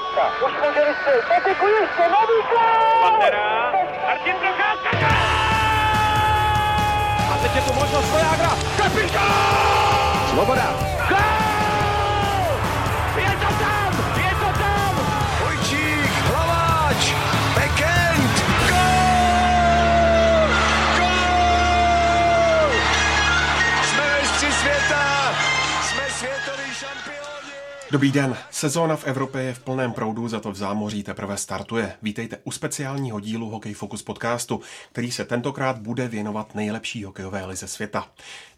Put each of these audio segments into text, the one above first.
Procházka. Už může vystřelit. Patiku ještě, nový gol! Pantera, Martin Procházka, A teď je tu možnost Vojágra. Kapitán! Svoboda. Dobrý den. Sezóna v Evropě je v plném proudu, za to v zámoří teprve startuje. Vítejte u speciálního dílu Hokej Focus podcastu, který se tentokrát bude věnovat nejlepší hokejové lize světa.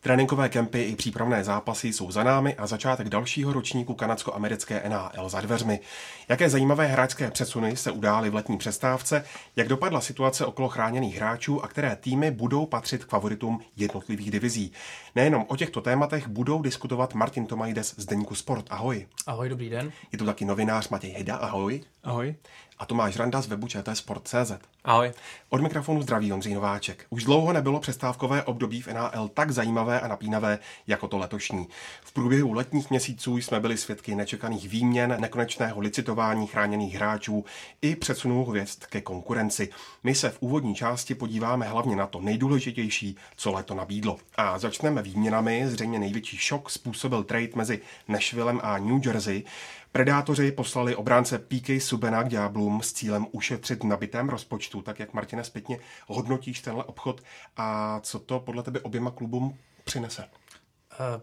Tréninkové kempy i přípravné zápasy jsou za námi a začátek dalšího ročníku kanadsko-americké NHL za dveřmi. Jaké zajímavé hráčské přesuny se udály v letní přestávce, jak dopadla situace okolo chráněných hráčů a které týmy budou patřit k favoritům jednotlivých divizí. Nejenom o těchto tématech budou diskutovat Martin Tomajdes z Deníku Sport. Ahoj. Ahoj, dobrý den. Je tu taky novinář Matěj Heda, ahoj. Ahoj. A Tomáš Randa z webu Sport.cz. Ahoj. Od mikrofonu zdraví Ondřej Nováček. Už dlouho nebylo přestávkové období v NHL tak zajímavé a napínavé jako to letošní. V průběhu letních měsíců jsme byli svědky nečekaných výměn, nekonečného licitování chráněných hráčů i přesunů hvězd ke konkurenci. My se v úvodní části podíváme hlavně na to nejdůležitější, co leto nabídlo. A začneme výměnami. Zřejmě největší šok způsobil trade mezi Nashvillem a New Jersey. Predátoři poslali obránce PK Subena k Diablům s cílem ušetřit nabitém rozpočtu, tak jak Martina zpětně hodnotíš tenhle obchod a co to podle tebe oběma klubům přinese?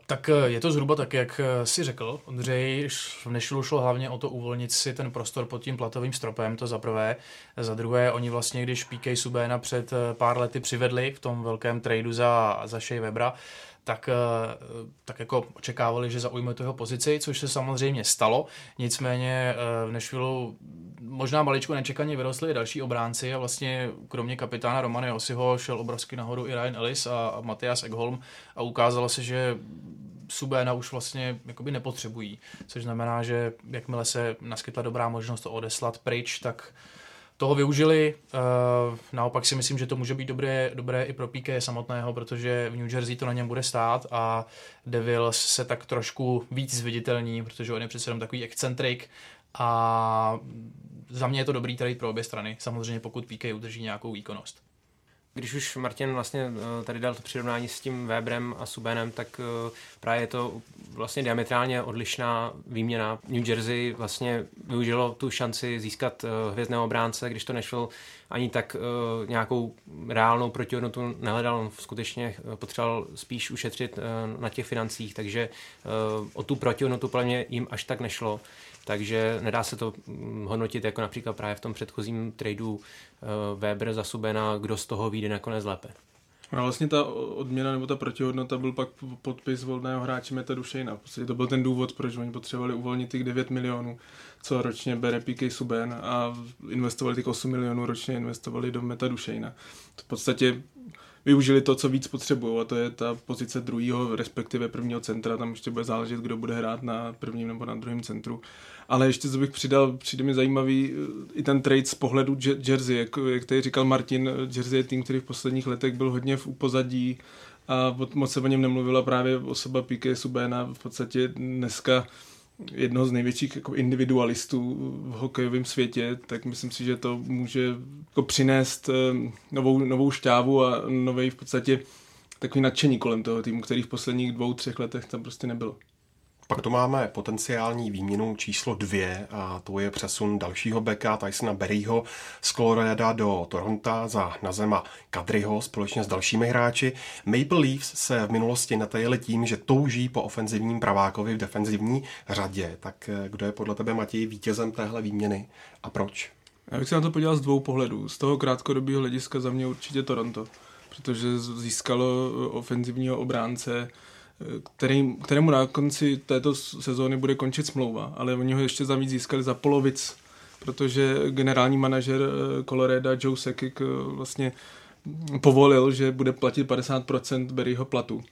Tak je to zhruba tak, jak si řekl. Ondřej, v Nešvilu šlo hlavně o to uvolnit si ten prostor pod tím platovým stropem, to za prvé. Za druhé, oni vlastně, když PK Subena před pár lety přivedli v tom velkém tradu za, za Shea Webra, tak, tak jako očekávali, že zaujme tu jeho pozici, což se samozřejmě stalo. Nicméně v Nešvilu možná maličko nečekaně vyrostli další obránci a vlastně kromě kapitána Romana Josiho šel obrovsky nahoru i Ryan Ellis a, Matias Ekholm a ukázalo se, že Subéna už vlastně jakoby nepotřebují, což znamená, že jakmile se naskytla dobrá možnost to odeslat pryč, tak toho využili. Naopak si myslím, že to může být dobré, dobré i pro PK samotného, protože v New Jersey to na něm bude stát a Devils se tak trošku víc zviditelní, protože on je přece jenom takový excentrik a za mě je to dobrý tady pro obě strany, samozřejmě pokud PK udrží nějakou výkonnost. Když už Martin vlastně tady dal to přirovnání s tím Weberem a Subenem, tak právě je to vlastně diametrálně odlišná výměna. New Jersey vlastně využilo tu šanci získat hvězdného obránce, když to nešlo ani tak nějakou reálnou protihodnotu nehledal, on skutečně potřeboval spíš ušetřit na těch financích, takže o tu protihodnotu podle mě jim až tak nešlo takže nedá se to hodnotit jako například právě v tom předchozím tradu Weber za Subena, kdo z toho vyjde nakonec lépe. A vlastně ta odměna nebo ta protihodnota byl pak podpis volného hráče Meta Dušejna. V podstatě to byl ten důvod, proč oni potřebovali uvolnit těch 9 milionů, co ročně bere PK Suben a investovali těch 8 milionů ročně investovali do Meta Dušejna. V podstatě využili to, co víc potřebují a to je ta pozice druhého, respektive prvního centra, tam ještě bude záležet, kdo bude hrát na prvním nebo na druhém centru. Ale ještě, co bych přidal, přijde mi zajímavý i ten trade z pohledu Jersey, jak, jak tady říkal Martin, Jersey je tým, který v posledních letech byl hodně v upozadí a moc se o něm nemluvila právě osoba PK Subéna v podstatě dneska jednoho z největších jako individualistů v hokejovém světě, tak myslím si, že to může jako přinést novou, novou šťávu a nový v podstatě takový nadšení kolem toho týmu, který v posledních dvou, třech letech tam prostě nebylo. Pak tu máme potenciální výměnu číslo dvě a to je přesun dalšího beka Tysona Berryho z Colorado do Toronto za Nazema Kadriho společně s dalšími hráči. Maple Leafs se v minulosti natajili tím, že touží po ofenzivním pravákovi v defenzivní řadě. Tak kdo je podle tebe, Matěj, vítězem téhle výměny a proč? Já bych se na to podíval z dvou pohledů. Z toho krátkodobého hlediska za mě určitě Toronto, protože získalo ofenzivního obránce který, kterému na konci této sezóny bude končit smlouva, ale oni ho ještě za víc získali za polovic, protože generální manažer Colorado Joe Sekik vlastně povolil, že bude platit 50% Berryho platu.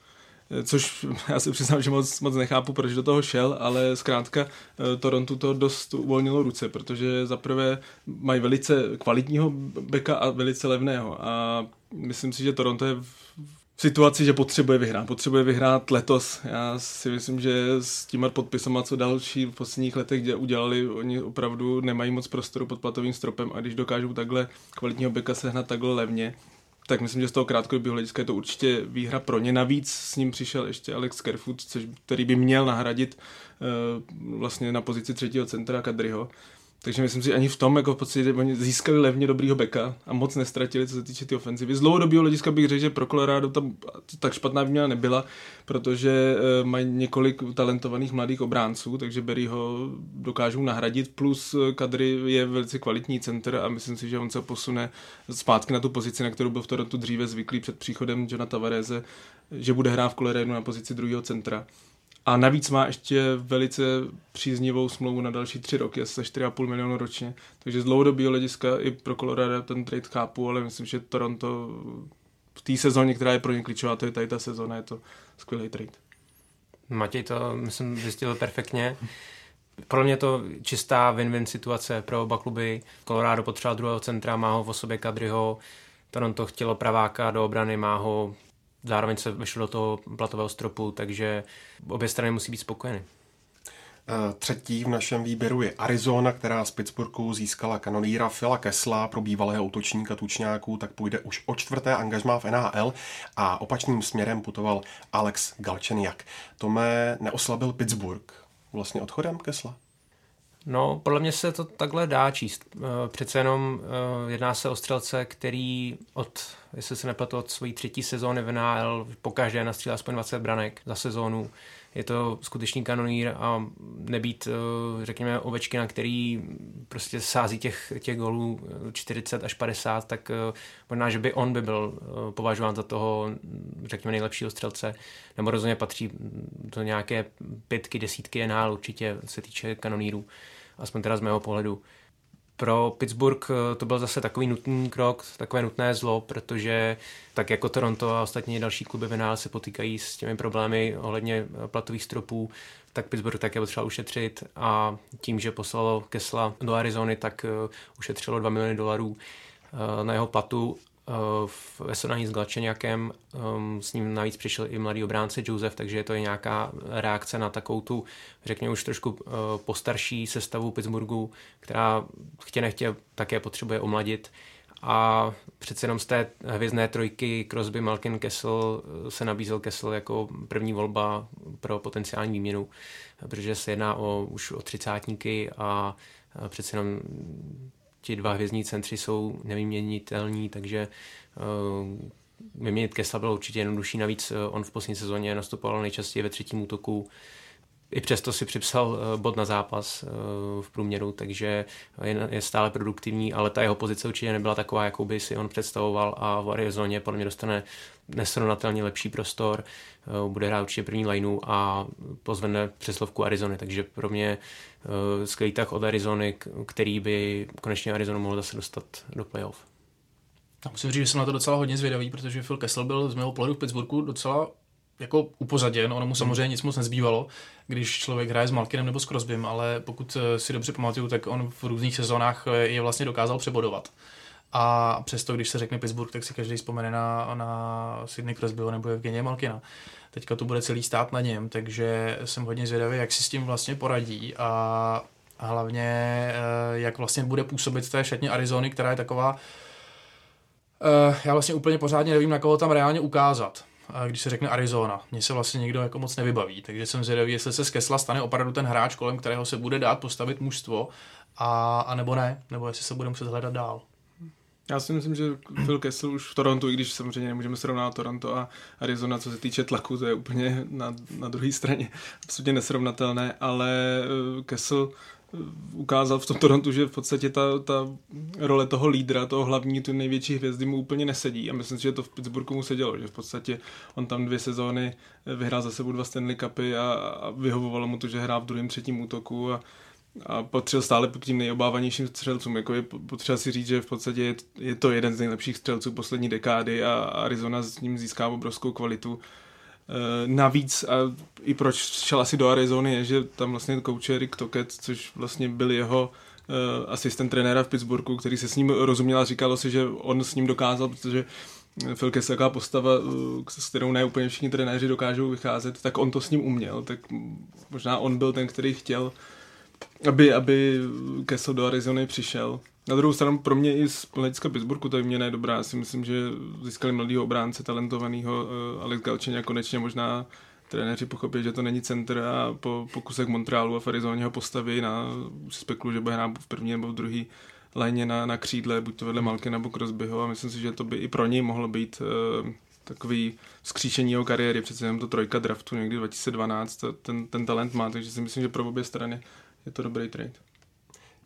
Což já si přiznám, že moc, moc nechápu, proč do toho šel, ale zkrátka Toronto to dost uvolnilo ruce, protože zaprvé mají velice kvalitního beka a velice levného a myslím si, že Toronto je v situaci, že potřebuje vyhrát. Potřebuje vyhrát letos. Já si myslím, že s těma podpisama, co další v posledních letech kde udělali, oni opravdu nemají moc prostoru pod platovým stropem a když dokážou takhle kvalitního beka sehnat takhle levně, tak myslím, že z toho krátkodobého hlediska je to určitě výhra pro ně. Navíc s ním přišel ještě Alex Kerfoot, což, který by měl nahradit uh, vlastně na pozici třetího centra Kadryho. Takže myslím si, ani v tom, jako v podstatě, oni získali levně dobrýho beka a moc nestratili, co se týče ty ofenzivy. Z dlouhodobého hlediska bych řekl, že pro Colorado tam tak špatná výměna nebyla, protože uh, mají několik talentovaných mladých obránců, takže Berry ho dokážou nahradit, plus Kadry je velice kvalitní center a myslím si, že on se posune zpátky na tu pozici, na kterou byl v Toronto dříve zvyklý před příchodem Johna Tavareze, že bude hrát v Colorado na pozici druhého centra. A navíc má ještě velice příznivou smlouvu na další tři roky, asi 4,5 milionu ročně. Takže z dlouhodobého hlediska i pro Colorado ten trade chápu, ale myslím, že Toronto v té sezóně, která je pro ně klíčová, to je tady ta sezóna, je to skvělý trade. Matěj to, myslím, zjistil perfektně. Pro mě to čistá win-win situace pro oba kluby. Colorado potřeboval druhého centra, má ho v osobě Kadryho, Toronto chtělo praváka do obrany, má ho zároveň se vešlo do toho platového stropu, takže obě strany musí být spokojeny. Eh, třetí v našem výběru je Arizona, která z Pittsburghu získala kanoníra Phila Kesla pro bývalého útočníka tučňáků, tak půjde už o čtvrté angažmá v NHL a opačným směrem putoval Alex Galčeniak. Tome neoslabil Pittsburgh vlastně odchodem Kesla? No, podle mě se to takhle dá číst. Eh, přece jenom eh, jedná se o střelce, který od, jestli se nepletu, od své třetí sezóny v NHL pokaždé nastřílel aspoň 20 branek za sezónu. Je to skutečný kanonír a nebýt, eh, řekněme, ovečky, na který prostě sází těch, těch golů 40 až 50, tak možná, že by on by byl považován za toho, řekněme, nejlepšího střelce, nebo rozhodně patří do nějaké pětky, desítky NHL určitě se týče kanonírů aspoň teda z mého pohledu. Pro Pittsburgh eh, to byl zase takový nutný krok, takové nutné zlo, protože tak jako Toronto a ostatní další kluby v se potýkají s těmi problémy ohledně eh, platových stropů, tak Pittsburgh také potřeboval ušetřit a tím, že poslalo Kesla do Arizony, tak eh, ušetřilo 2 miliony dolarů na jeho platu ve srovnání s Glačeňakem. Um, s ním navíc přišel i mladý obránce Josef, takže je to je nějaká reakce na takovou tu, řekněme už trošku uh, postarší sestavu Pittsburghu, která chtě nechtě také potřebuje omladit. A přece jenom z té hvězdné trojky Crosby, Malkin, Kessel se nabízel Kessel jako první volba pro potenciální výměnu, protože se jedná o, už o třicátníky a přece jenom ti dva hvězdní centři jsou nevyměnitelní, takže uh, vyměnit Kesla bylo určitě jednodušší, navíc uh, on v poslední sezóně nastupoval nejčastěji ve třetím útoku, i přesto si připsal uh, bod na zápas v průměru, takže je, stále produktivní, ale ta jeho pozice určitě nebyla taková, jakou by si on představoval a v Arizoně podle mě dostane nesrovnatelně lepší prostor, bude hrát určitě první lineu a pozvedne přeslovku Arizony, takže pro mě skvělý tak od Arizony, který by konečně Arizonu mohl zase dostat do playoff. Já musím říct, že jsem na to docela hodně zvědavý, protože Phil Kessel byl z mého pohledu v Pittsburghu docela jako upozaděn, ono mu samozřejmě nic moc nezbývalo, když člověk hraje s Malkinem nebo s Crosbym, ale pokud eh, si dobře pamatuju, tak on v různých sezónách eh, je vlastně dokázal přebodovat. A přesto, když se řekne Pittsburgh, tak si každý vzpomene na, na Sydney Crosbyho nebo Evgenia Malkina. Teďka to bude celý stát na něm, takže jsem hodně zvědavý, jak si s tím vlastně poradí a, hlavně eh, jak vlastně bude působit v té šatně Arizony, která je taková, já vlastně úplně pořádně nevím, na koho tam reálně ukázat když se řekne Arizona. Mně se vlastně nikdo jako moc nevybaví, takže jsem zvědavý, jestli se z Kesla stane opravdu ten hráč, kolem kterého se bude dát postavit mužstvo, a, a nebo ne, nebo jestli se bude muset hledat dál. Já si myslím, že Phil Kessel už v Torontu, i když samozřejmě nemůžeme srovnat Toronto a Arizona, co se týče tlaku, to je úplně na, na druhé straně absolutně nesrovnatelné, ale eh, Kessel ukázal v tom Torontu, že v podstatě ta, ta role toho lídra, toho hlavní, tu největší hvězdy mu úplně nesedí a myslím si, že to v Pittsburghu mu sedělo, že v podstatě on tam dvě sezóny eh, vyhrál za sebou dva Stanley Cupy a, a vyhovovalo mu to, že hrá v druhém, třetím útoku a a patřil stále k tím nejobávanějším střelcům. Jako je potřeba si říct, že v podstatě je, je to jeden z nejlepších střelců poslední dekády a Arizona s ním získá obrovskou kvalitu. E, navíc a i proč šel asi do Arizony je, že tam vlastně kouč Rick Toket, což vlastně byl jeho e, asistent trenéra v Pittsburghu, který se s ním rozuměl a říkalo si, že on s ním dokázal, protože Phil Kessel taková postava, s kterou ne úplně všichni trenéři dokážou vycházet, tak on to s ním uměl, tak možná on byl ten, který chtěl, aby, aby Kessel do Arizony přišel. Na druhou stranu pro mě i z hlediska Pittsburghu výměna je dobrá. Já si myslím, že získali mladého obránce, talentovaného uh, Alex Galčeň a konečně možná trenéři pochopí, že to není center a po pokusech Montrealu a v Arizoně ho postaví na, spekulu, že bude hrát v první nebo v druhý léně na, na křídle, buď to vedle Malky nebo Crosbyho a myslím si, že to by i pro něj mohlo být uh, takový skříšení jeho kariéry, přece jenom to trojka draftu někdy 2012, ten, ten talent má, takže si myslím, že pro obě strany je to dobrý trade.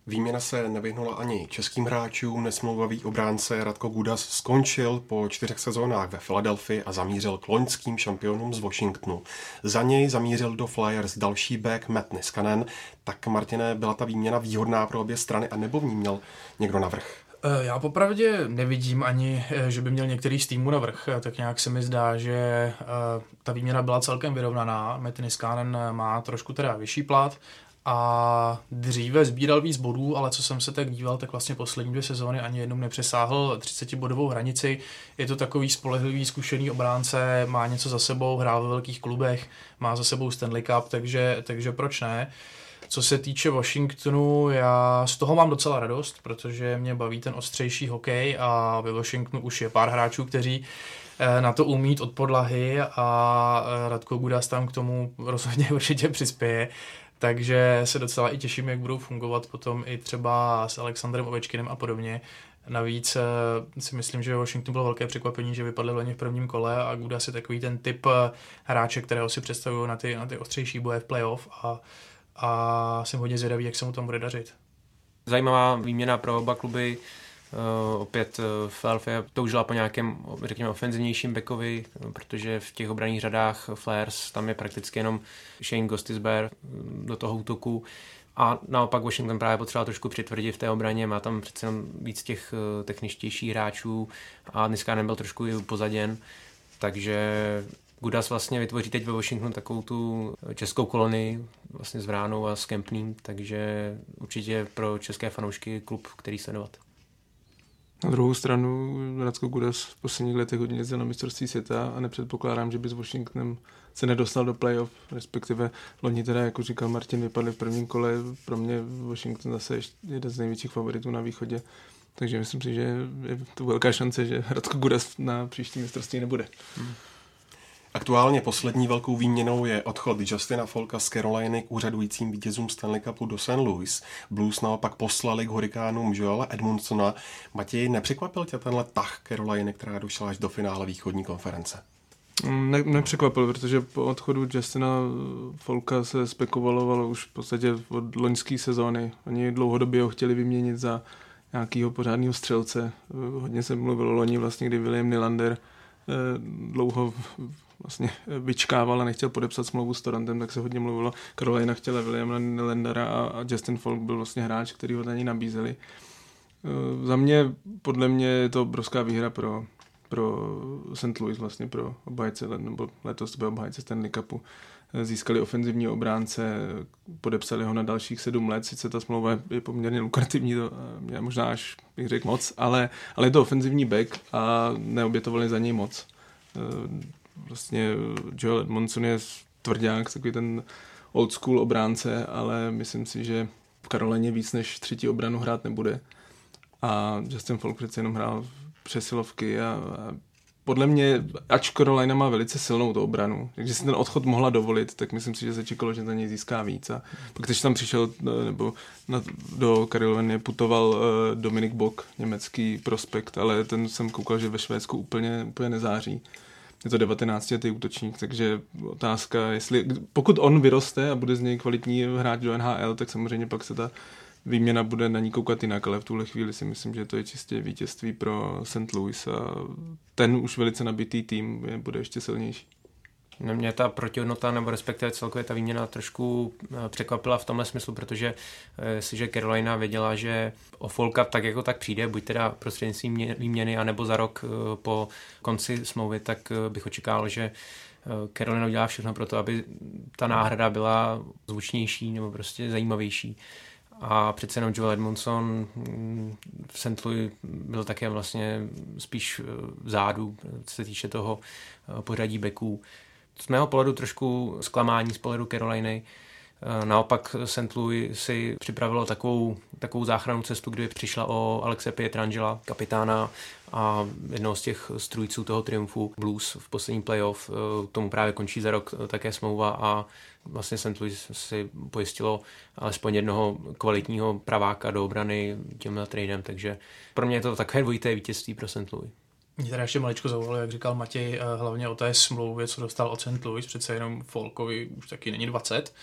Výměna se nevyhnula ani českým hráčům. Nesmlouvavý obránce Radko Gudas skončil po čtyřech sezónách ve Filadelfii a zamířil k loňským šampionům z Washingtonu. Za něj zamířil do Flyers další back Matt Niskanen. Tak Martine, byla ta výměna výhodná pro obě strany a nebo v ní měl někdo navrh? Eh, já popravdě nevidím ani, eh, že by měl některý z týmů navrh, eh, tak nějak se mi zdá, že ta výměna byla celkem vyrovnaná. Matt Niskanen má trošku teda vyšší plat, a dříve sbíral víc bodů, ale co jsem se tak díval, tak vlastně poslední dvě sezóny ani jednou nepřesáhl 30 bodovou hranici. Je to takový spolehlivý, zkušený obránce, má něco za sebou, hrál ve velkých klubech, má za sebou Stanley Cup, takže, takže proč ne? Co se týče Washingtonu, já z toho mám docela radost, protože mě baví ten ostřejší hokej a ve Washingtonu už je pár hráčů, kteří eh, na to umít od podlahy a eh, Radko Gudas tam k tomu rozhodně určitě přispěje takže se docela i těším, jak budou fungovat potom i třeba s Alexandrem Ovečkinem a podobně. Navíc eh, si myslím, že Washington bylo velké překvapení, že vypadli loni v prvním kole a Guda si takový ten typ eh, hráče, kterého si představují na ty, na ty ostřejší boje v playoff a, a jsem hodně zvědavý, jak se mu tam bude dařit. Zajímavá výměna pro oba kluby. Uh, opět Philadelphia toužila po nějakém, řekněme, ofenzivnějším backovi, protože v těch obraných řadách Flares tam je prakticky jenom Shane Gostisbehere do toho útoku. A naopak Washington právě potřeboval trošku přitvrdit v té obraně, má tam přece jenom víc těch techničtějších hráčů a dneska nebyl trošku i upozaděn. Takže Gudas vlastně vytvoří teď ve Washingtonu takovou tu českou kolonii vlastně s Vránou a s Kempným, takže určitě pro české fanoušky klub, který sledovat. Na druhou stranu Radko Gudas v posledních letech hodně jezdil na mistrovství světa a nepředpokládám, že by s Washingtonem se nedostal do playoff, respektive loni teda, jako říkal Martin, vypadli v prvním kole. Pro mě Washington zase je jeden z největších favoritů na východě. Takže myslím si, že je to velká šance, že Radko Gudas na příští mistrovství nebude. Hmm. Aktuálně poslední velkou výměnou je odchod Justina Folka z Caroliny k úřadujícím vítězům Stanley Cupu do St. Louis. Blues naopak poslali k hurikánům Joela Edmundsona. Matěj, nepřekvapil tě tenhle tah Caroliny, která došla až do finále východní konference? Ne, nepřekvapil, protože po odchodu Justina Folka se spekulovalo už v podstatě od loňské sezóny. Oni dlouhodobě ho chtěli vyměnit za nějakého pořádného střelce. Hodně se mluvilo loni vlastně, kdy William Nylander eh, dlouho vlastně vyčkával a nechtěl podepsat smlouvu s Torantem, tak se hodně mluvilo. Carolina chtěla Williama Lendera a Justin Falk byl vlastně hráč, který ho na ní nabízeli. E, za mě, podle mě je to obrovská výhra pro, pro St. Louis, vlastně pro obhájce, nebo letos to byl obhájce Stanley Cupu. E, získali ofenzivní obránce, podepsali ho na dalších sedm let, sice ta smlouva je poměrně lukrativní, to mě možná až bych řekl moc, ale, ale je to ofenzivní back a neobětovali za něj moc vlastně Joel Edmondson je tvrdák, takový ten old school obránce, ale myslím si, že v Karolině víc než třetí obranu hrát nebude. A Justin Falk přece jenom hrál přesilovky a, a podle mě, ač Carolina má velice silnou tu obranu, takže si ten odchod mohla dovolit, tak myslím si, že se čekalo, že za něj získá víc. A pak když tam přišel, nebo na, do Caroliny putoval uh, Dominik Bok, německý prospekt, ale ten jsem koukal, že ve Švédsku úplně, úplně nezáří je to 19 letý útočník, takže otázka, jestli, pokud on vyroste a bude z něj kvalitní hráč do NHL, tak samozřejmě pak se ta výměna bude na ní koukat jinak, ale v tuhle chvíli si myslím, že to je čistě vítězství pro St. Louis a ten už velice nabitý tým je, bude ještě silnější. Mě ta protihodnota nebo respektive celkově ta výměna trošku eh, překvapila v tomhle smyslu, protože eh, si, že Carolina věděla, že o Folka tak jako tak přijde, buď teda prostřednictvím výměny, anebo za rok eh, po konci smlouvy, tak bych očekával, že Carolina udělá všechno pro to, aby ta náhrada byla zvučnější nebo prostě zajímavější. a přece jenom Joel Edmondson mm, v St. Louis byl také vlastně spíš vzadu, co se týče toho pořadí beků. Z mého pohledu trošku zklamání z pohledu Caroliny, Eh, naopak St. Louis si připravilo takovou, takovou záchranu cestu, kdy přišla o Alexe Pietrangela, kapitána a jednoho z těch strujců toho triumfu Blues v poslední playoff. Eh, tomu právě končí za rok eh, také smlouva a vlastně St. Louis si pojistilo alespoň jednoho kvalitního praváka do obrany tímhle tradem, takže pro mě je to takové dvojité vítězství pro St. Louis. Mě teda ještě maličko zaujalo, jak říkal Matěj, hlavně o té smlouvě, co dostal od St. Louis, přece jenom Folkovi už taky není 20,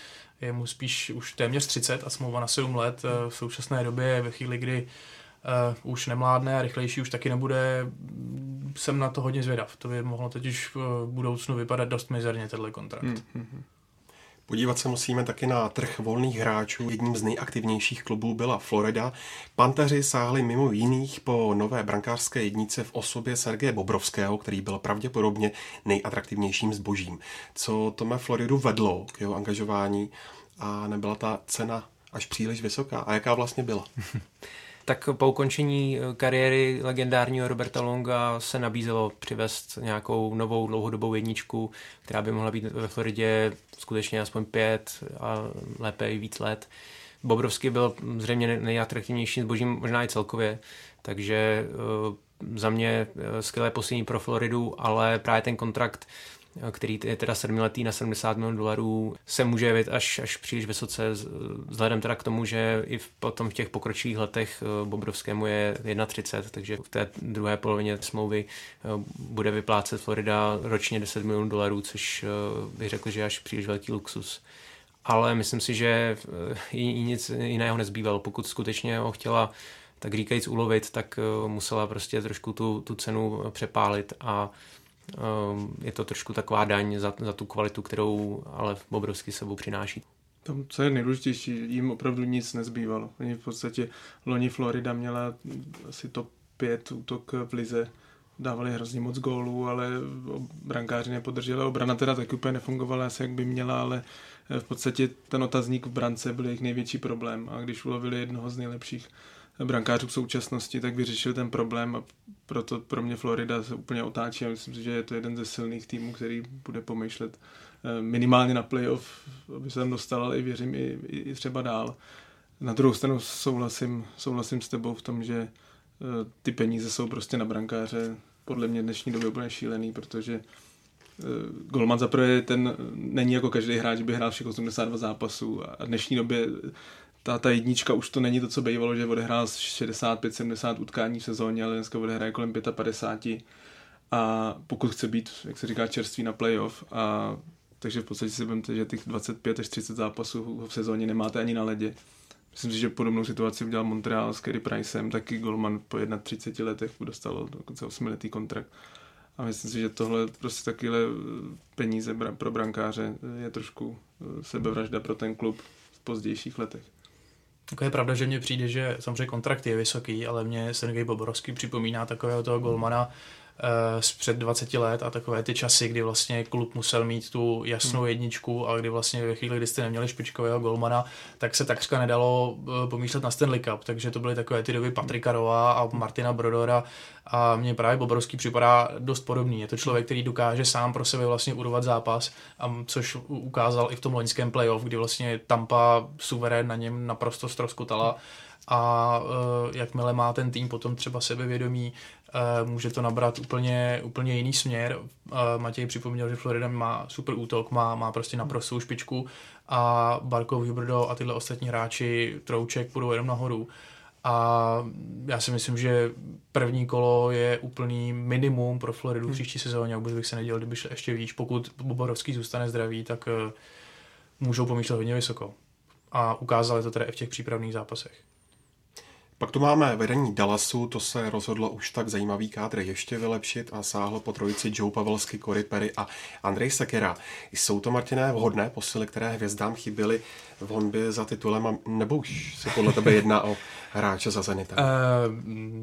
je mu spíš už téměř 30 a smlouva na 7 let eh, v současné době ve chvíli, kdy uh, už nemládne a rychlejší už taky nebude, jsem na to hodně zvědav. To by mohlo totiž v budoucnu vypadat dost mizerně, tenhle kontrakt. Hmm, hmm, hmm. Podívat se musíme taky na trh volných hráčů. Jedním z nejaktivnějších klubů byla Florida. Panteři sáhli mimo jiných po nové brankářské jednice v osobě Sergeje Bobrovského, který byl pravděpodobně nejatraktivnějším zbožím. Co Tome Floridu vedlo k jeho angažování a nebyla ta cena až příliš vysoká? A jaká vlastně byla? tak po ukončení eh, kariéry legendárního Roberta Longa se nabízelo přivést nějakou novou dlouhodobou jedničku, která by mohla být ve Floridě skutečně aspoň pět a lépe i víc let. Bobrovský byl zřejmě nejatraktivnějším zbožím možná i celkově, takže eh, za mě eh, skvělé poslední pro Floridu, ale právě ten kontrakt který je teda sedmiletý na 70 milionů dolarů, se může jevit až, až příliš vysoce, vzhledem teda k tomu, že i v, potom v těch pokročilých letech eh, Bobrovskému je 31, takže v té druhé polovině smlouvy eh, bude vyplácet Florida ročně 10 milionů dolarů, což eh, bych řekl, že je až příliš velký luxus ale myslím si, že jí nic jiného nezbývalo. Pokud skutečně ho chtěla tak říkajíc ulovit, tak musela prostě trošku tu, tu cenu přepálit a je to trošku taková daň za, za tu kvalitu, kterou ale Bobrovsky sebou přináší. Tam, co je nejdůležitější, jim opravdu nic nezbývalo. Oni v podstatě loni Florida měla asi top 5 útok v lize, dávali hrozně moc gólů, ale brankáři nepodrželi. Obrana teda taky úplně nefungovala asi, jak by měla, ale v podstatě ten otazník v brance byl jejich největší problém. A když ulovili jednoho z nejlepších brankářů v současnosti, tak vyřešil ten problém a proto pro mě Florida se úplně otáčí a myslím si, že je to jeden ze silných týmů, který bude pomýšlet eh, minimálně na playoff, aby se tam dostal, ale i věřím i, i třeba dál. Na druhou stranu souhlasím, souhlasím s tebou v tom, že eh, ty peníze jsou prostě na brankáře podle mě dnešní době úplně šílený, protože eh, Golman zaprvé ten není jako každý hráč, by hrál všech 82 zápasů a dnešní době ta, ta jednička už to není to, co bývalo, že odehrál 65-70 utkání v sezóně, ale dneska odehraje kolem 55 a pokud chce být, jak se říká, čerstvý na playoff a takže v podstatě si vemte, že těch 25 až 30 zápasů v sezóně nemáte ani na ledě. Myslím si, že podobnou situaci udělal Montreal s Kerry Pricem, taky Golman po 31 letech dostal dokonce 8 letý kontrakt. A myslím si, že tohle prostě takové peníze pro brankáře je trošku eh, sebevražda pro ten klub v pozdějších letech. Jako je pravda, že mně přijde, že samozřejmě kontrakt je vysoký, ale mě Sergej Boborovský připomíná takového toho golmana, z před 20 let a takové ty časy, kdy vlastně klub musel mít tu jasnou hmm. jedničku a kdy vlastně ve chvíli, kdy jste neměli špičkového golmana, tak se takřka nedalo eh, pomýšlet na Stanley Cup, takže to byly takové ty doby Patrika Rova a Martina Brodora a mně právě Bobrovský připadá dost podobný. Je to člověk, který dokáže sám pro sebe vlastně urovat zápas, a což ukázal i v tom loňském playoff, kdy vlastně Tampa suverén na něm naprosto stroskotala a uh, jakmile má ten tým potom třeba sebevědomí, může to nabrat úplně, úplně jiný směr. Uh, Matěj připomněl, že Florida má super útok, má, má prostě naprostou špičku a Barkov, Huberdo a tyhle ostatní hráči Trouček půjdou jenom nahoru. A já si myslím, že první kolo je úplný minimum pro Floridu v hmm. příští sezóně, vůbec bych se nedělal, kdyby šel ještě víc. Pokud Boborovský zůstane zdravý, tak uh, můžou pomýšlet hodně vysoko. A ukázali to teda i v těch přípravných zápasech. Pak tu máme vedení Dallasu, to se rozhodlo už tak zajímavý kádr ještě vylepšit a sáhlo po trojici Joe Pavelsky, Cory Perry a Andrej Sekera. Jsou to, Martiné, vhodné posily, které hvězdám chyběly v honbě za titulem, nebo už se podle tebe jedná o hráče za Zenitem? Uh,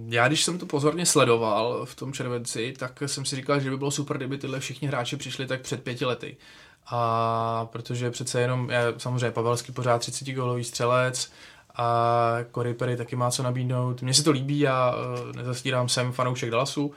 já, když jsem to pozorně sledoval v tom červenci, tak jsem si říkal, že by bylo super, kdyby tyhle všichni hráči přišli tak před pěti lety. A protože přece jenom, já, samozřejmě Pavelský pořád 30 gólový střelec, a Corey Perry taky má co nabídnout. Mně se to líbí, já uh, nezastírám, jsem fanoušek Dallasu,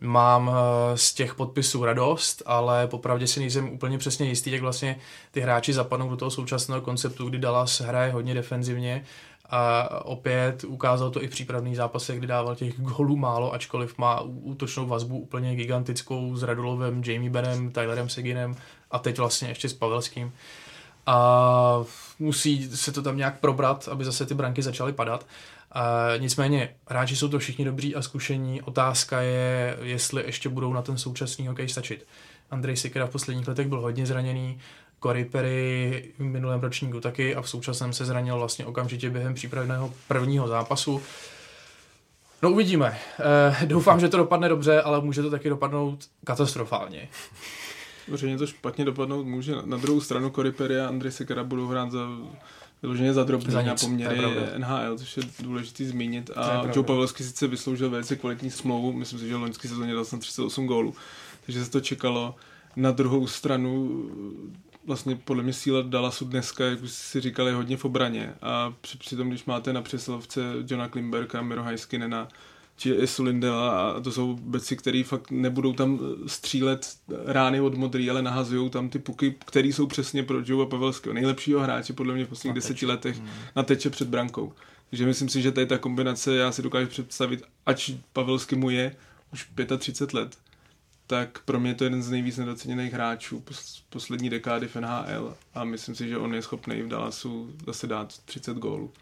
mám uh, z těch podpisů radost, ale popravdě si nejsem úplně přesně jistý, jak vlastně ty hráči zapadnou do toho současného konceptu, kdy Dallas hraje hodně defenzivně a opět ukázal to i v přípravných zápasech, kdy dával těch golů málo, ačkoliv má útočnou vazbu úplně gigantickou s Radulovem, Jamie Benem, Tylerem Seginem a teď vlastně ještě s Pavelským. A musí se to tam nějak probrat, aby zase ty branky začaly padat. A nicméně hráči jsou to všichni dobří a zkušení. Otázka je, jestli ještě budou na ten současný hokej stačit. Andrej Sikera v posledních letech byl hodně zraněný, Corey Perry v minulém ročníku taky a v současném se zranil vlastně okamžitě během přípravného prvního zápasu. No uvidíme. E, doufám, že to dopadne dobře, ale může to taky dopadnout katastrofálně. Veřejně to špatně dopadnout může. Na druhou stranu Corey Perry a Andrej Sekera budou hrát za vyloženě za drobný na poměry NHL, což je důležité zmínit. A Joe Pavelský sice vysloužil velice kvalitní smlouvu, myslím si, že v loňské sezóně dal jsem 38 gólů, takže se to čekalo. Na druhou stranu vlastně podle mě síla Dallasu dneska, jak už si říkali, hodně v obraně. A přitom, když máte na přeslovce Johna Klimberka, Miro Heiskinena, či Isu Lindela a to jsou beci, který fakt nebudou tam střílet rány od modrý, ale nahazují tam ty puky, které jsou přesně pro Joe Pavelského, nejlepšího hráče podle mě v posledních deseti letech hmm. na teče před brankou. Takže myslím si, že tady ta kombinace, já si dokážu představit, ač Pavelský mu je už 35 let, tak pro mě je to jeden z nejvíc nedoceněných hráčů poslední dekády v NHL a myslím si, že on je schopný v Dallasu zase dát 30 gólů.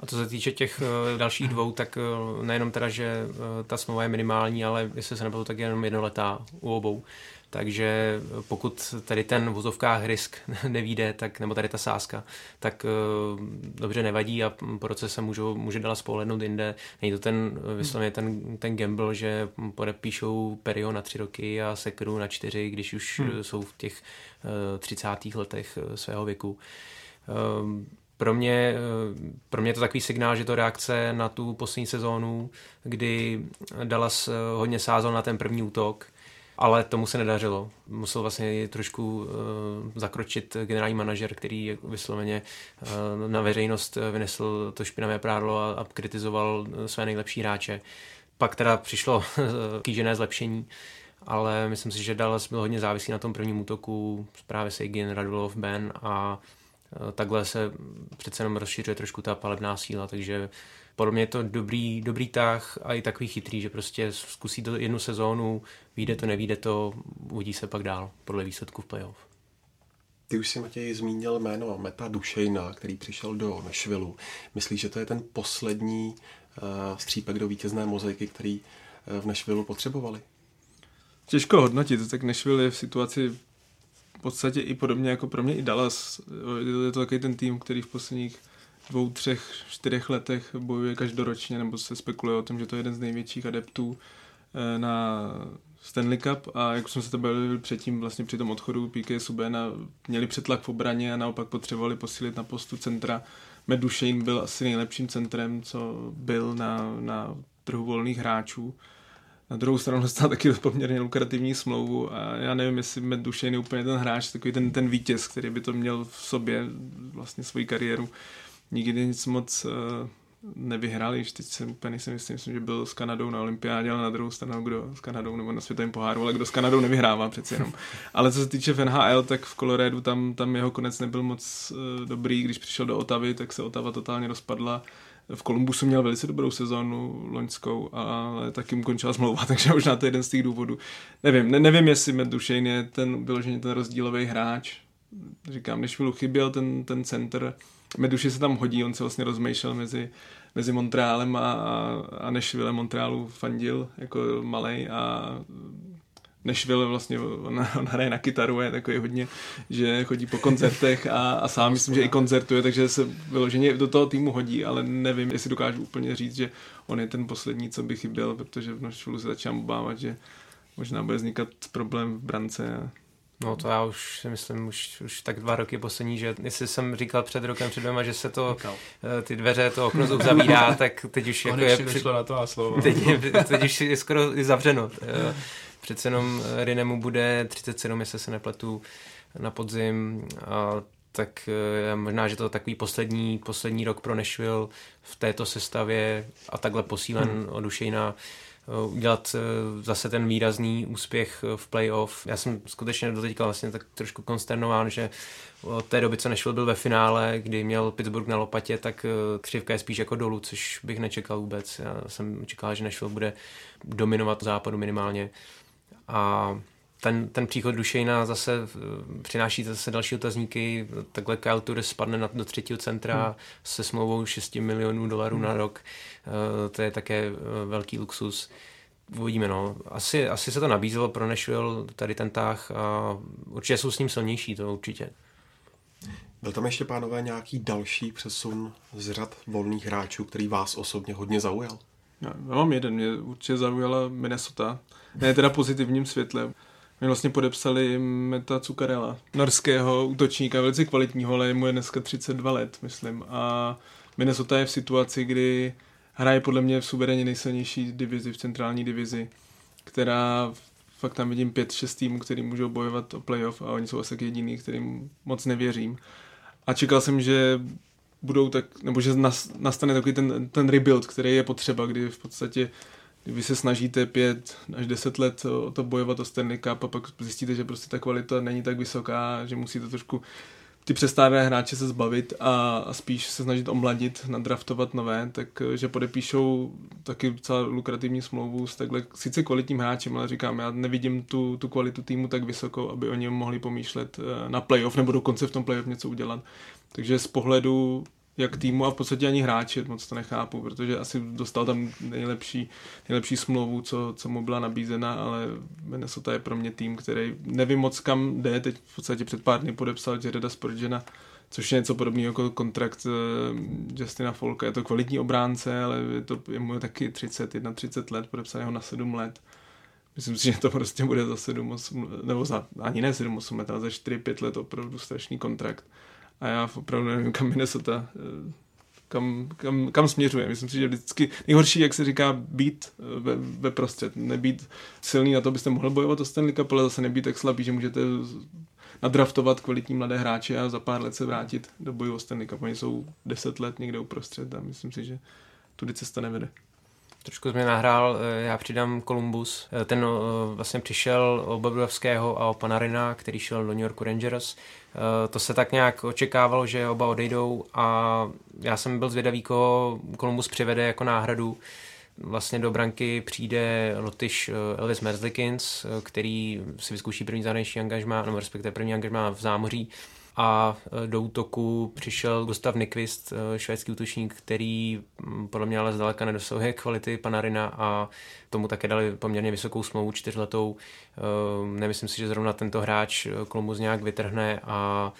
A co se týče těch uh, dalších dvou, tak uh, nejenom teda, že uh, ta smlouva je minimální, ale jestli se nebylo, tak je jenom jednoletá u obou. Takže pokud tady ten v vozovkách risk nevíde, tak, nebo tady ta sázka, tak uh, dobře nevadí a po roce se můžou, může dala spolednout jinde. Není to ten vysloveně ten, ten gamble, že podepíšou Perio na tři roky a Sekru na čtyři, když už hmm. jsou v těch uh, 30. letech svého věku. Uh, pro mě, pro mě je to takový signál, že to reakce na tu poslední sezónu, kdy Dallas hodně sázel na ten první útok, ale tomu se nedařilo. Musel vlastně trošku uh, zakročit generální manažer, který vysloveně uh, na veřejnost vynesl to špinavé prádlo a, a kritizoval své nejlepší hráče. Pak teda přišlo kýžené zlepšení, ale myslím si, že Dallas byl hodně závislý na tom prvním útoku, právě Seigin, Radulov, Ben a takhle se přece jenom rozšiřuje trošku ta palebná síla, takže podle mě je to dobrý, dobrý tah a i takový chytrý, že prostě zkusí to jednu sezónu, vyjde to, nevíde to, uvidí se pak dál podle výsledku v playoff. Ty už si Matěj zmínil jméno Meta Dušejna, který přišel do Nešvilu. Myslíš, že to je ten poslední uh, střípek do vítězné mozaiky, který uh, v Nešvilu potřebovali? Těžko hodnotit, tak Nešvil je v situaci v podstatě i podobně jako pro mě i Dallas. Je to takový ten tým, který v posledních dvou, třech, čtyřech letech bojuje každoročně, nebo se spekuluje o tom, že to je jeden z největších adeptů eh, na Stanley Cup a jak jsme se to bavili předtím vlastně při tom odchodu PK Subena, měli přetlak v obraně a naopak potřebovali posílit na postu centra. Matt byl asi nejlepším centrem, co byl na, na trhu volných hráčů. Na druhou stranu dostal taky poměrně lukrativní smlouvu a já nevím, jestli Matt Duchesne je úplně ten hráč, takový ten, ten vítěz, který by to měl v sobě vlastně svoji kariéru nikdy nic moc uh, nevyhrál, již teď jsem úplně nejsem myslím, myslím, že byl s Kanadou na olympiádě, ale na druhou stranu, kdo s Kanadou nebo na světovém poháru, ale kdo s Kanadou nevyhrává přeci jenom. ale co se týče v NHL, tak v Coloradu tam, tam jeho konec nebyl moc uh, dobrý, když přišel do Otavy, tak se Otava totálně rozpadla. V Kolumbusu měl velice dobrou sezónu loňskou, ale taky mu končila smlouva, takže možná to je jeden z těch důvodů. Nevím, ne, nevím, jestli Duchesne je ten vyloženě ten rozdílový hráč. Říkám, když chvíli chyběl ten, ten center, Meduši se tam hodí, on se vlastně rozmýšlel mezi, mezi Montrealem a, a Nešvilem. Montrealu fandil jako malej a Nešvil vlastně, on, on hraje na kytaru, je takový hodně, že chodí po koncertech a, a sám myslím, že i koncertuje, takže se vyloženě do toho týmu hodí, ale nevím, jestli dokážu úplně říct, že on je ten poslední, co by chyběl, protože v Nešvilu se začínám obávat, že možná bude vznikat problém v brance a No to já už si myslím, už, už tak dva roky poslední, že jestli jsem říkal před rokem, před dvěma, že se to. Eh, ty dveře, to okno uzavírá, tak teď už jako je... Při... na to a slovo. Teď, teď už je skoro zavřeno. Eh, přece jenom Rinemu bude 37, jestli se nepletu, na podzim. A tak eh, možná, že to je takový poslední, poslední rok pro Nashville v této sestavě a takhle posílen hmm. od Dušejna eh, udělat eh, zase ten výrazný úspěch v playoff. Já jsem skutečně do teďka vlastně tak trošku konsternován, že od té doby, co Nashville byl ve finále, kdy měl Pittsburgh na lopatě, tak křivka je spíš jako dolů, což bych nečekal vůbec. Já jsem čekal, že Nashville bude dominovat západu minimálně. A ten, ten příchod Dušejna zase eh, přináší zase další otazníky. Takhle Kyle Turris spadne na, do třetího centra hmm. se smlouvou 6 milionů dolarů hmm. na rok. Uh, to je také uh, velký luxus. Uvidíme, no. Asi, asi se to nabízelo pro Nashville, tady ten tah a určitě jsou s ním silnější, to určitě. Byl tam ještě, pánové, nějaký další přesun z řad volných hráčů, který vás osobně hodně zaujal? Já, já mám jeden, mě určitě zaujala Minnesota. Ne teda pozitivním světle. My vlastně podepsali Meta Cukarela, norského útočníka, velice kvalitního, ale mu je dneska 32 let, myslím. A Minnesota je v situaci, kdy hraje podle mě v suverénně nejsilnější divizi, v centrální divizi, která fakt tam vidím 5-6 týmů, který můžou bojovat o playoff a oni jsou asi jediný, kterým moc nevěřím. A čekal jsem, že budou tak, nebo že nastane takový ten, ten rebuild, který je potřeba, kdy v podstatě vy se snažíte pět až deset let o to bojovat o Stanley Cup a pak zjistíte, že prostě ta kvalita není tak vysoká, že musíte trošku ty přestárné hráče se zbavit a, a spíš se snažit omladit, nadraftovat nové, takže podepíšou taky docela lukrativní smlouvu s takhle sice kvalitním hráčem, ale říkám, já nevidím tu, tu kvalitu týmu tak vysokou, aby oni mohli pomýšlet eh, na playoff nebo dokonce v tom playoff něco udělat. Takže z pohledu jak týmu a v podstatě ani hráči, moc to nechápu, protože asi dostal tam nejlepší, nejlepší smlouvu, co, co mu byla nabízena, ale Minnesota je pro mě tým, který nevím moc kam jde, teď v podstatě před pár dny podepsal Jareda Spurgeona, což je něco podobného jako kontrakt uh, Justina Folka. Je to kvalitní obránce, ale je to je mu taky 30, 30 let, podepsal ho na 7 let. Myslím si, že to prostě bude za 7, 8, nebo za, ani ne 7, 8 let, ale za 4-5 let opravdu strašný kontrakt a já opravdu nevím, kam Minnesota, kam, kam, kam směřuje. Myslím si, že vždycky nejhorší, jak se říká, být eh, ve, ve prostřed. Nebýt silný na to, abyste mohli bojovat o Stanley Cup, ale zase nebýt tak slabý, že můžete nadraftovat kvalitní mladé hráče a za pár let se vrátit do boju o Stanley Cup. Oni jsou deset let někde uprostřed a myslím si, že tudy cesta nevede. Trošku mě nahrál, eh, já přidám Columbus. Ten vlastně přišel od Bobrovského a o Panarina, který šel do New York Rangers. Eh, to se tak nějak očekávalo, že oba odejdou a já jsem byl zvědavý, koho Columbus přivede jako náhradu. Vlastně do branky přijde Lotyš eh, Elvis Merzlikins, eh, který si vyzkouší první zahraniční angažmá, nebo respektive první angažmá v zámoří a do útoku přišel Gustav Nyquist, e, švédský útočník, který podle mě ale zdaleka nedosahuje kvality Panarina a tomu také dali poměrně vysokou smlouvu čtyřletou. E, nemyslím si, že zrovna tento hráč Columbus nějak vytrhne a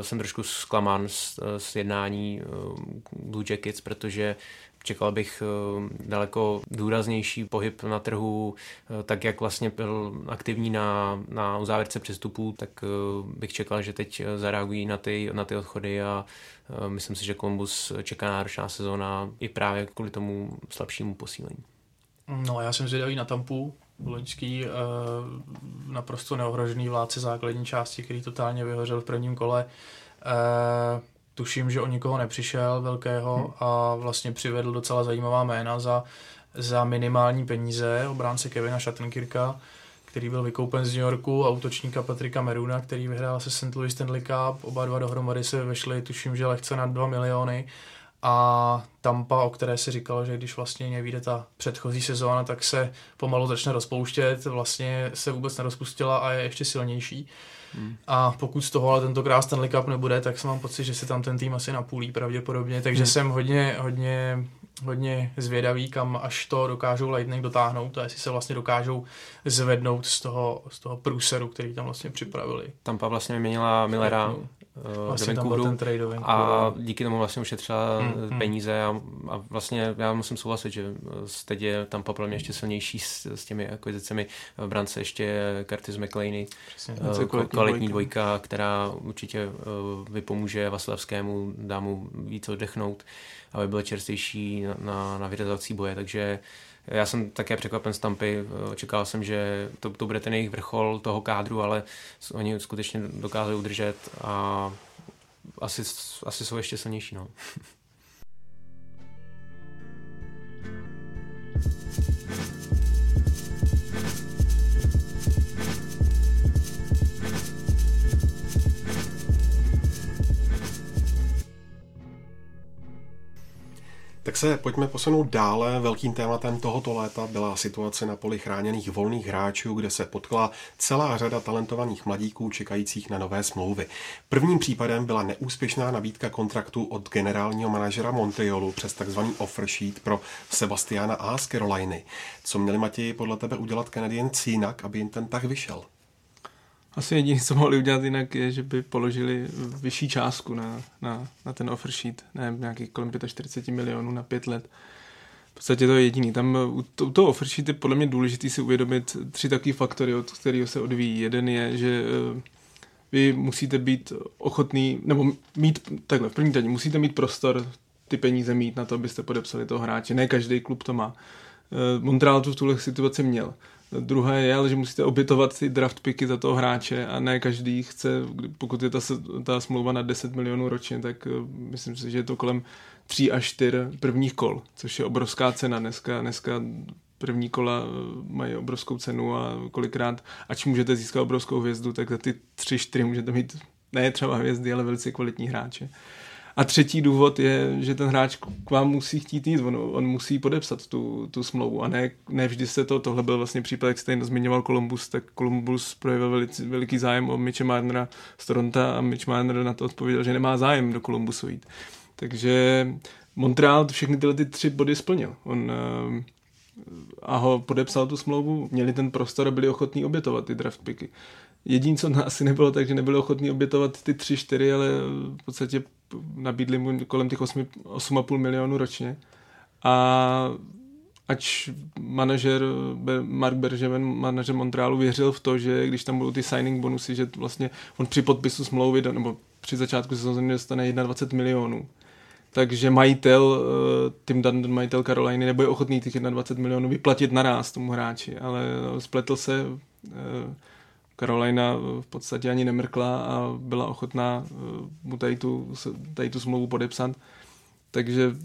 jsem trošku zklamán z, z jednání Blue Jackets, protože Čekal bych eh, daleko důraznější pohyb na trhu, eh, tak jak vlastně byl aktivní na, na uzávěrce přestupů, tak eh, bych čekal, že teď zareagují na ty, na ty odchody a myslím si, že Columbus čeká náročná sezóna i právě kvůli tomu slabšímu posílení. No já jsem zvědavý na Tampu, loňský naprosto neohrožený vládce základní části, který totálně vyhořel v prvním kole tuším, že o nikoho nepřišel velkého hmm. a vlastně přivedl docela zajímavá jména za, za minimální peníze. Obránce Kevina Shattenkirka, který byl vykoupen z New Yorku, a útočníka Patrika Meruna, který vyhrál se St. Louis Stanley Cup. Oba dva dohromady se vešly, tuším, že lehce na 2 miliony. A Tampa, o které se říkalo, že když vlastně nevíde ta předchozí sezóna, tak se pomalu začne rozpouštět, vlastně se vůbec nerozpustila a je ještě silnější. Hmm. A pokud z toho ale tentokrát Stanley Cup nebude, tak jsem mám pocit, že se tam ten tým asi napůlí pravděpodobně, takže hmm. jsem hodně, hodně, hodně zvědavý, kam až to dokážou Lightning dotáhnout a jestli se vlastně dokážou zvednout z toho, z toho průseru, který tam vlastně připravili. Tampa vlastně vyměnila Millera, vlastně do Vancouveru ten trade a díky tomu vlastně ušetřila mm, peníze a, a vlastně já musím souhlasit, že teď je tam podle mě ještě silnější s, s těmi akvizicemi. V brance ještě Curtis McLeany, uh, kvalitní dvojka. dvojka, která určitě vypomůže Vasilevskému, dá mu víc oddechnout, aby byl čerstvější na, na, na vyřazovací boje, takže já jsem také překvapen z Tampy, očekával jsem, že to, to bude ten jejich vrchol toho kádru, ale oni skutečně dokázali udržet a asi, asi jsou ještě silnější. No. Tak se pojďme posunout dále. Velkým tématem tohoto léta byla situace na poli chráněných volných hráčů, kde se potkla celá řada talentovaných mladíků čekajících na nové smlouvy. Prvním případem byla neúspěšná nabídka kontraktu od generálního manažera Montrealu přes tzv. offer sheet pro Sebastiana A. z Caroliny. Co měli Matěji podle tebe udělat Canadiens jinak, aby jim ten tak vyšel? Asi jediné, co mohli udělat jinak, je, že by položili vyšší částku na, na, na ten offer sheet, ne nějakých kolem 45 milionů na pět let. V podstatě to je jediný. Tam u, to, u toho offer sheet je podle mě důležité si uvědomit tři takové faktory, od kterého se odvíjí. Jeden je, že uh, vy musíte být ochotný, nebo mít, takhle, v první řadě musíte mít prostor ty peníze mít na to, abyste podepsali toho hráče. Ne každý klub to má. Uh, Montreal to v tuhle situaci měl. Druhé je, ale že musíte obětovat ty draft picky za toho hráče a ne každý chce, pokud je ta, ta smlouva na 10 milionů ročně, tak uh, myslím si, že je to kolem 3 až 4 prvních kol, což je obrovská cena. Dneska, dneska první kola uh, mají obrovskou cenu a kolikrát, ač můžete získat obrovskou hvězdu, tak za ty 3-4 můžete mít ne třeba hvězdy, ale velice kvalitní hráče. A třetí důvod je, že ten hráč k vám musí chtít jít, on, on musí podepsat tu, tu smlouvu a ne, ne vždy se to, tohle byl vlastně případ, jak jste zmiňoval Columbus, tak Columbus projevil velice, veliký zájem o Mitche Marnera z Toronto a Mitch Marner na to odpověděl, že nemá zájem do Columbusu jít. Takže Montreal všechny tyhle ty tři body splnil. On uh, a ho podepsal tu smlouvu, měli ten prostor a byli ochotní obětovat ty draft picky. Jediné, co asi nebylo tak, že nebyli ochotní obětovat ty tři, čtyři, ale v podstatě nabídli mu kolem těch 8,5 milionů ročně. A ač manažer Mark Bergevin, manažer Montrealu, věřil v to, že když tam budou ty signing bonusy, že vlastně on při podpisu smlouvy, nebo při začátku sezóny dostane 21 milionů. Takže majitel, eh, Tim Dundon, majitel Caroliny, nebude ochotný těch 21 milionů vyplatit naraz tomu hráči, ale spletl se eh, Carolina v podstatě ani nemrkla a byla ochotná eh, mu tady tu, tady tu smlouvu podepsat. Takže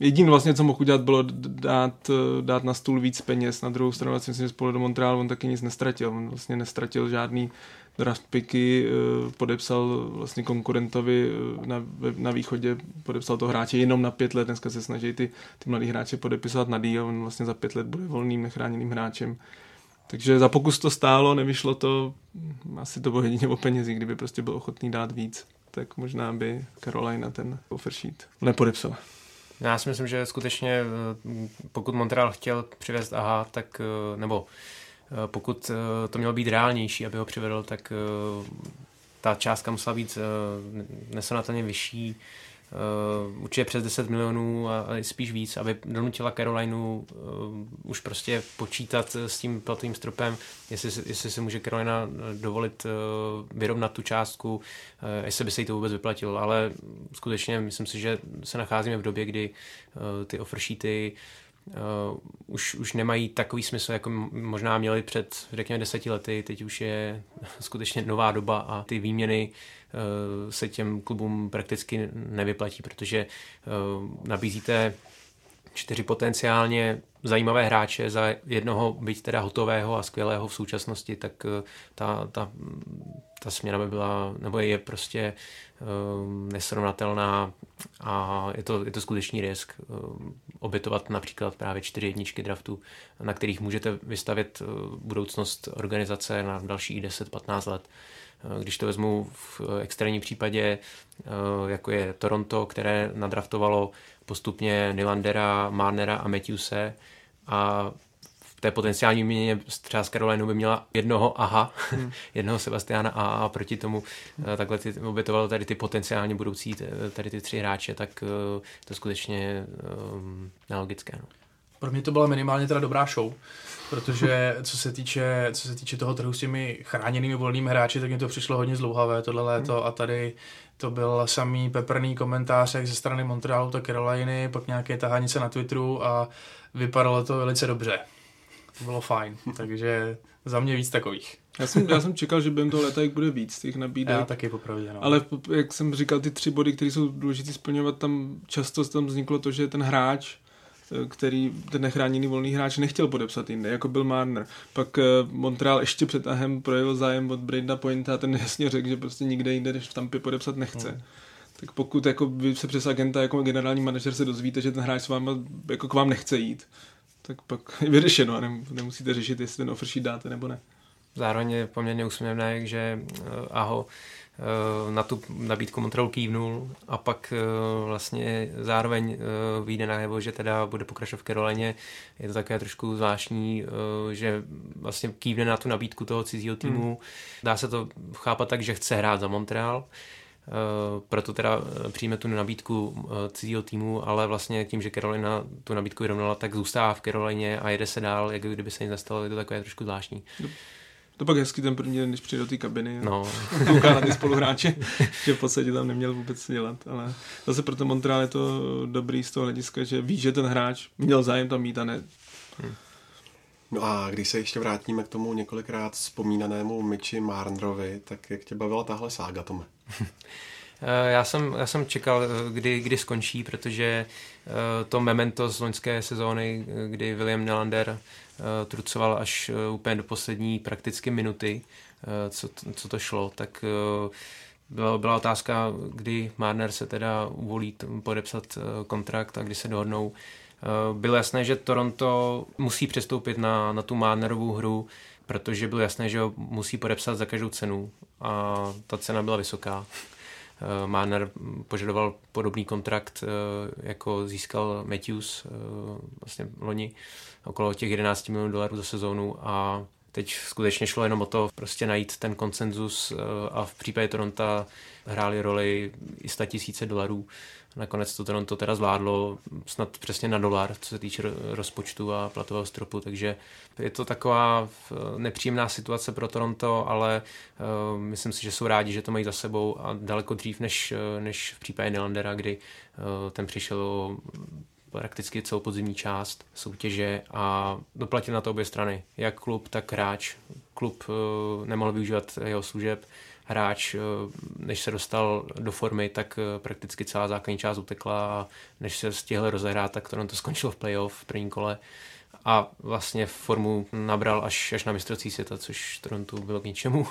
jediné vlastně, co mohl udělat, bylo dát, eh, dát na stůl víc peněz. Na druhou stranu, vlastně si spolu do Montreal on taky nic nestratil. On vlastně nestratil žádný draft picky, eh, podepsal vlastně konkurentovi na, na východě, podepsal to hráče jenom na pět let. Dneska se snaží ty, ty mladí hráče podepisovat na díl, on vlastně za pět let bude volným nechráněným hráčem. Takže za pokus to stálo, nevyšlo to, asi to bylo jedině o penězích, kdyby prostě byl ochotný dát víc, tak možná by Carolina ten offer sheet nepodepsala. Já si myslím, že skutečně eh, pokud Montreal chtěl přivést AHA, tak eh, nebo eh, pokud to mělo být reálnější, aby ho přivedl, tak ta částka musela být nesonatelně vyšší uh, určitě přes 10 milionů a, a spíš víc, aby donutila Carolinu uh, už prostě počítat s tím platovým stropem, jestli, jestli se může Carolina dovolit uh, vyrovnat tu částku, uh, jestli by se jí to vůbec vyplatilo, ale skutečně myslím si, že se nacházíme v době, kdy uh, ty offer sheety Uh, už, už nemají takový smysl, jako možná měli před, řekněme, deseti lety. Teď už je skutečně nová doba a ty výměny uh, se těm klubům prakticky nevyplatí, protože uh, nabízíte čtyři potenciálně zajímavé hráče za jednoho, byť teda hotového a skvělého v současnosti, tak ta, ta, ta směna by byla, nebo je prostě um, nesrovnatelná a je to, je to skutečný risk um, obětovat například právě čtyři jedničky draftu, na kterých můžete vystavit uh, budoucnost organizace na další 10-15 let. Uh, když to vezmu v extrémním případě, uh, jako je Toronto, které nadraftovalo postupně Nylandera, Marnera a Matthewse a té potenciální měně třeba z Carolinu by měla jednoho aha, hmm. jednoho Sebastiana a, a proti tomu hmm. takhle ty, obětoval tady ty potenciálně budoucí tady ty tři hráče, tak uh, to skutečně um, nelogické. No. Pro mě to byla minimálně teda dobrá show, protože co se týče, co se týče toho trhu s těmi chráněnými volnými hráči, tak mi to přišlo hodně zlouhavé tohle léto hmm. a tady to byl samý peprný komentář jak ze strany Montrealu, tak Caroliny, pak nějaké tahanice na Twitteru a vypadalo to velice dobře bylo fajn, takže za mě víc takových. Já jsem, já jsem čekal, že během toho leta jich bude víc, těch nabídek. Já taky popravdě, no. Ale jak jsem říkal, ty tři body, které jsou důležité splňovat, tam často tam vzniklo to, že ten hráč, eh, který ten nechráněný volný hráč nechtěl podepsat jinde, jako byl Marner. Pak eh, Montreal ještě před Ahem projevil zájem od Brenda Pointa a ten jasně řekl, že prostě nikde jinde než v Tampě podepsat nechce. Hmm. Tak pokud jako vy se přes agenta jako generální manažer se dozvíte, že ten hráč s váma, jako k vám nechce jít, tak pak je vyřešeno a nemusíte řešit, jestli ten offer sheet dáte nebo ne. Zároveň je poměrně úsměvné, že eh, Aho eh, na tu nabídku Montreal kývnul a pak eh, vlastně zároveň vyjde najevo, že teda bude pokračovat v Karolině. Je to také trošku zvláštní, že vlastně kývne na tu nabídku toho cizího týmu. Hmm. Dá se to chápat tak, že chce hrát za Montreal, proto teda přijme tu nabídku cizího týmu, ale vlastně tím, že Carolina tu nabídku vyrovnala, tak zůstává v Karolině a jede se dál, jako kdyby se nic nestalo, je to takové trošku zvláštní. To pak hezký ten první den, když přijde do té kabiny no. kouká na ty spoluhráče, že v podstatě tam neměl vůbec dělat. Ale zase pro to Montreal je to dobrý z toho hlediska, že ví, že ten hráč měl zájem tam mít a ne... Hmm. No a když se ještě vrátíme k tomu několikrát vzpomínanému Michi Marnerovi, tak jak tě bavila tahle sága, Tome? Eh, já jsem, já jsem čekal, eh, kdy, kdy skončí, protože eh, to memento z loňské sezóny, kdy William Nylander trucoval až úplně do poslední prakticky minuty, co, co to šlo, tak byla, byla otázka, kdy Marner se teda uvolí podepsat kontrakt a kdy se dohodnou. Bylo jasné, že Toronto musí přestoupit na, na tu Marnerovou hru, protože bylo jasné, že ho musí podepsat za každou cenu a ta cena byla vysoká. Eh, Marner požadoval podobný kontrakt, eh, jako získal Matthews eh, vlastně loni, okolo těch 11 milionů dolarů za sezónu a teď skutečně šlo jenom o to prostě najít ten konsenzus a v případě Toronto hráli roli i 100 tisíce dolarů Nakonec to Toronto teda zvládlo snad přesně na dolar, co se týče rozpočtu a platového stropu, takže je to taková nepříjemná situace pro Toronto, ale uh, myslím si, že jsou rádi, že to mají za sebou a daleko dřív než, než v případě Nylandera, kdy ten přišel prakticky celou podzimní část soutěže a doplatil na to obě strany. Jak klub, tak hráč. Klub nemohl využívat jeho služeb, hráč, eh, než se dostal do formy, tak eh, prakticky celá základní část utekla a než se stihl rozehrát, tak to skončilo v playoff v prvním kole a vlastně formu nabral až, až na mistrovství světa, což Toronto bylo k ničemu.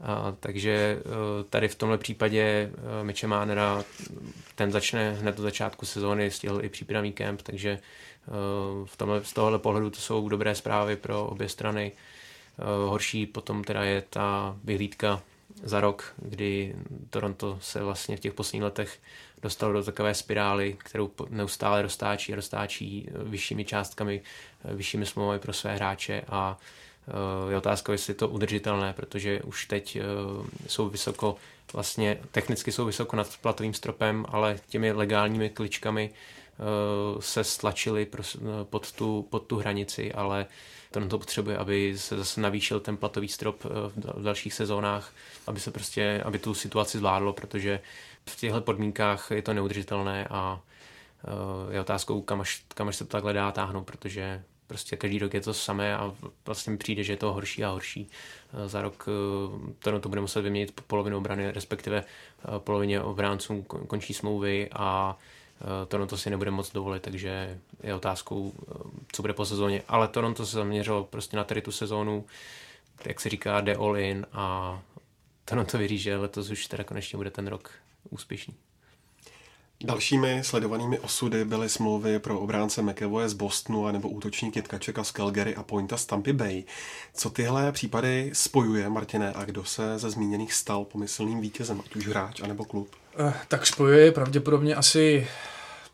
A, takže eh, tady v tomhle případě Mitche Mánera, ten začne hned do začátku sezóny, stihl i přípravný kemp, takže v tomhle, z tohohle pohledu to jsou dobré zprávy pro obě strany. Horší potom teda je ta vyhlídka za rok, kdy Toronto se vlastně v těch posledních letech dostal do takové spirály, kterou neustále roztáčí roztáčí vyššími částkami, vyššími smlouvami pro své hráče. A eh, je otázka, jestli je to udržitelné, protože už teď eh, jsou vysoko, vlastně technicky jsou vysoko nad platovým stropem, ale těmi legálními kličkami eh, se stlačili pod tu, pod tu hranici, ale to potřebuje, aby se zase navýšil ten platový strop v dalších sezónách aby se prostě, aby tu situaci zvládlo, protože v těchto podmínkách je to neudržitelné a eh, je otázkou, kam až, kam až se to takhle dá táhnout, protože prostě každý rok je to samé a vlastně mi přijde, že je to horší a horší. Eh, za rok eh, to bude muset vyměnit polovinu obrany, respektive polovině obránců končí smlouvy a Toronto si nebude moc dovolit, takže je otázkou, co bude po sezóně. Ale Toronto se zaměřilo prostě na tady tu sezónu, jak se říká, jde all in a to věří, že letos už teda konečně bude ten rok úspěšný. Dalšími sledovanými osudy byly smlouvy pro obránce McEvoye z Bostonu a nebo útočníky Tkačeka z Calgary a Pointa z Tampa Bay. Co tyhle případy spojuje, Martine, a kdo se ze zmíněných stal pomyslným vítězem, ať už hráč anebo klub? Eh, tak spojuje pravděpodobně asi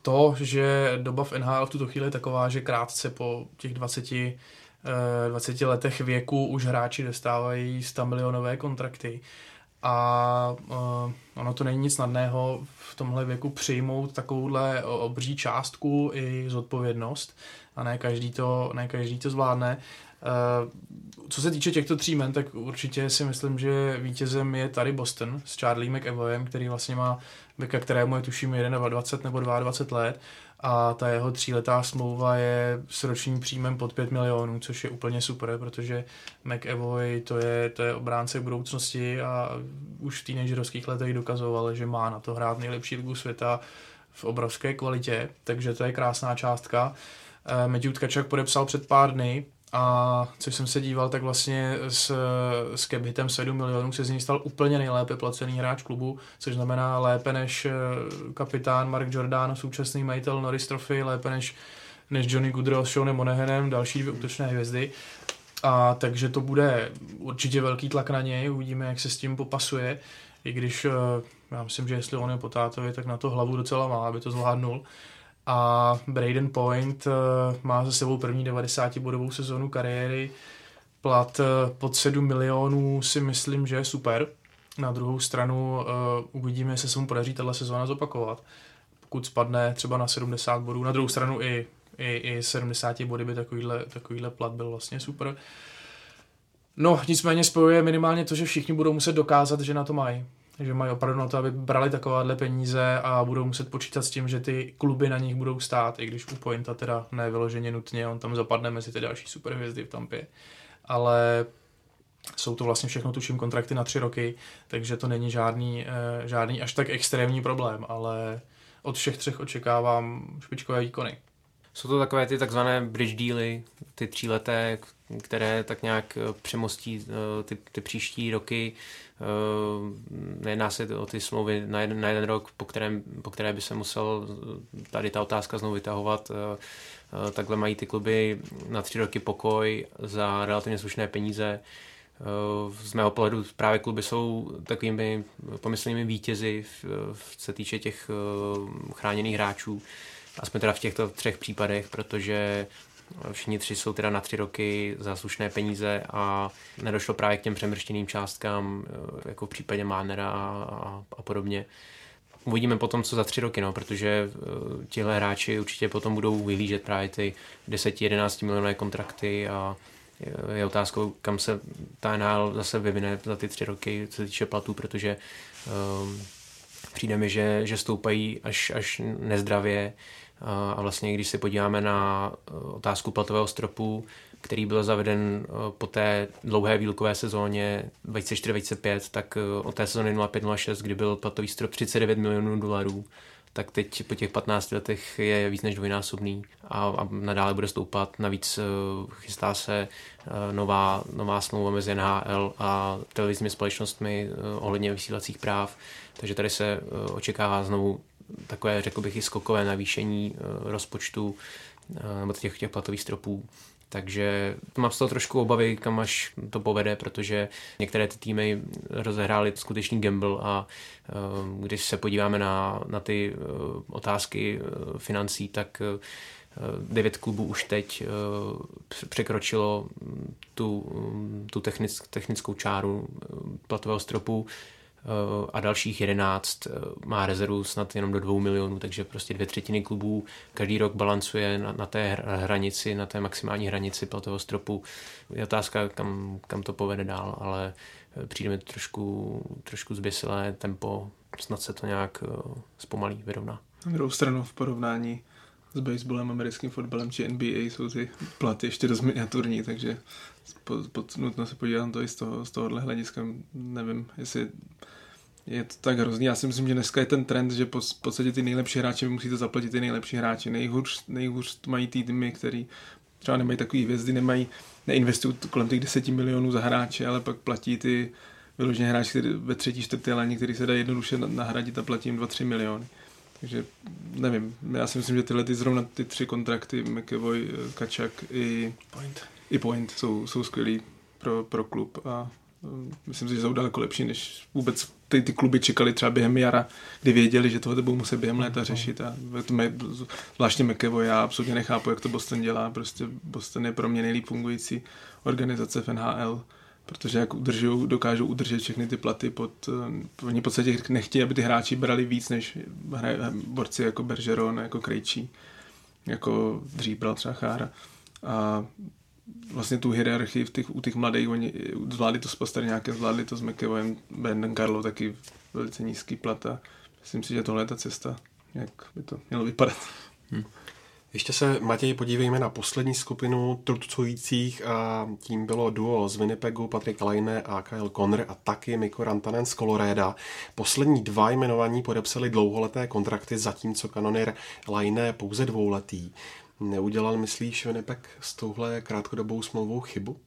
to, že doba v NHL v tuto chvíli je taková, že krátce po těch 20 20 eh, letech věku už hráči dostávají 100 milionové kontrakty a uh, ono to není nic snadného v tomhle věku přijmout takovouhle obří částku i zodpovědnost a ne každý to, ne každý to zvládne. Uh, co se týče těchto tří men, tak určitě si myslím, že vítězem je tady Boston s Charlie McEvoyem, který vlastně má beka, kterému je tuším 21 nebo 22 let a ta jeho tříletá smlouva je s ročním příjmem pod 5 milionů, což je úplně super, protože McEvoy to je, to je obránce budoucnosti a už v teenagerovských letech dokazoval, že má na to hrát nejlepší ligu světa v obrovské kvalitě, takže to je krásná částka. Eh, Matthew Tkačak podepsal před pár dny a což jsem se díval, tak vlastně s, s cap hitem 7 milionů se z něj stal úplně nejlépe placený hráč klubu, což znamená lépe než eh, kapitán Mark Jordan, současný majitel Norris Trophy, lépe než, než Johnny Goodrow s Seanem Monahanem, další dvě útočné hvězdy. A takže to bude určitě velký tlak na něj, uvidíme, jak se s tím popasuje, i když eh, já myslím, že jestli on je po tátovi, tak na to hlavu docela má, aby to zvládnul a Braden Point uh, má za sebou první 90-bodovou sezónu kariéry. Plat uh, pod 7 milionů si myslím, že je super. Na druhou stranu uh, uvidíme, jestli se mu podaří tato sezóna zopakovat. Pokud spadne třeba na 70 bodů, na druhou stranu i, i, i 70 body by takovýhle, takovýhle plat byl vlastně super. No, nicméně spojuje minimálně to, že všichni budou muset dokázat, že na to mají že mají opravdu na to, aby brali takováhle peníze a budou muset počítat s tím, že ty kluby na nich budou stát, i když u Pointa teda nevyloženě nutně, on tam zapadne mezi ty další superhvězdy v Tampě. Ale jsou to vlastně všechno tuším kontrakty na tři roky, takže to není žádný, eh, žádný až tak extrémní problém, ale od všech třech očekávám špičkové výkony. Jsou to takové ty takzvané bridge dealy, ty tříleté, které tak nějak přemostí eh, ty, ty příští roky. Eh, nejedná se o ty smlouvy na jeden, na jeden rok, po, kterém, po které by se musel tady ta otázka znovu vytahovat. Takhle mají ty kluby na tři roky pokoj za relativně slušné peníze. Z mého pohledu právě kluby jsou takovými pomyslnými vítězi, se týče těch chráněných hráčů. Aspoň teda v těchto třech případech, protože Všichni tři jsou teda na tři roky za slušné peníze a nedošlo právě k těm přemrštěným částkám, eh, jako v případě Mánera a, a, podobně. Uvidíme potom, co za tři roky, no, protože uh, tihle hráči určitě potom budou vyhlížet právě ty 10-11 milionové kontrakty a je otázkou, kam se ta NHL zase vyvine za ty tři roky, co se týče platů, protože um, přijde mi, že, že stoupají až, až nezdravě a vlastně, když se podíváme na eh, otázku platového stropu, který byl zaveden eh, po té dlouhé výlukové sezóně 2004-2005, tak eh, od té sezóny 05-06, kdy byl platový strop 39 milionů dolarů, tak teď po těch 15 letech je víc než dvojnásobný a, a nadále bude stoupat. Navíc chystá se nová, nová smlouva mezi NHL a televizními společnostmi ohledně vysílacích práv, takže tady se očekává znovu takové, řekl bych, i skokové navýšení eh, rozpočtu eh, nebo těch, těch platových stropů. Takže mám z toho trošku obavy, kam až to povede, protože některé ty týmy rozehrály skutečný gamble a eh, když se podíváme na, na ty otázky financí, tak devět klubů už teď překročilo tu, tu technic, technickou čáru platového stropu a dalších 11 eh, má rezervu snad jenom do 2 milionů, takže prostě dvě třetiny klubů každý rok balancuje na, na té hranici, na té maximální hranici platového stropu. Je otázka, kam, kam to povede dál, ale eh, přijde mi trošku, trošku zběsilé tempo, snad se to nějak zpomalí, vyrovná. Na druhou stranu v porovnání s baseballem, americkým fotbalem či NBA jsou ty platy ještě dost miniaturní, takže po, po, nutno se podívat na to i z, toho, z tohohle hlediska. Nevím, jestli je to tak hrozný. Já si myslím, že dneska je ten trend, že po, v podstatě ty nejlepší hráči musíte zaplatit ty nejlepší hráči. Nejhůř, nejhůř mají týmy, který třeba nemají takový hvězdy, nemají, neinvestují kolem těch 10 milionů za hráče, ale pak platí ty vyloženě hráči který, ve třetí, čtvrté léně, který se dá jednoduše nahradit a platí jim 2-3 miliony. Takže nevím, já si myslím, že tyhle ty zrovna ty tři kontrakty, McEvoy, Kačak i Point, i Point jsou, jsou skvělý pro, pro klub a myslím si, že jsou daleko lepší, než vůbec ty, ty kluby čekali třeba během jara, kdy věděli, že tohle budou muset během léta řešit a zvláštně McEvoy, já absolutně nechápu, jak to Boston dělá, prostě Boston je pro mě nejlíp fungující organizace v NHL protože jak udržují, dokážou udržet všechny ty platy pod, eh, oni v podstatě nechtějí, aby ty hráči brali víc než borci jako Bergeron, jako Krejčí. jako dřív bral třeba Chára. A vlastně tu hierarchii v těch, u těch mladých, oni zvládli to s Pasterňákem, zvládli to s McEvoyem, Ben Carlo taky velice nízký plat a myslím si, že tohle je ta cesta, jak by to mělo vypadat. Hmm. Ještě se, Matěj, podívejme na poslední skupinu trucujících a tím bylo duo z Winnipegu Patrick Laine a Kyle Conner a taky Mikko Rantanen z Coloreda. Poslední dva jmenovaní podepsali dlouholeté kontrakty, zatímco kanonier Laine pouze dvouletý. Neudělal, myslíš, Winnipeg s touhle krátkodobou smlouvou chybu?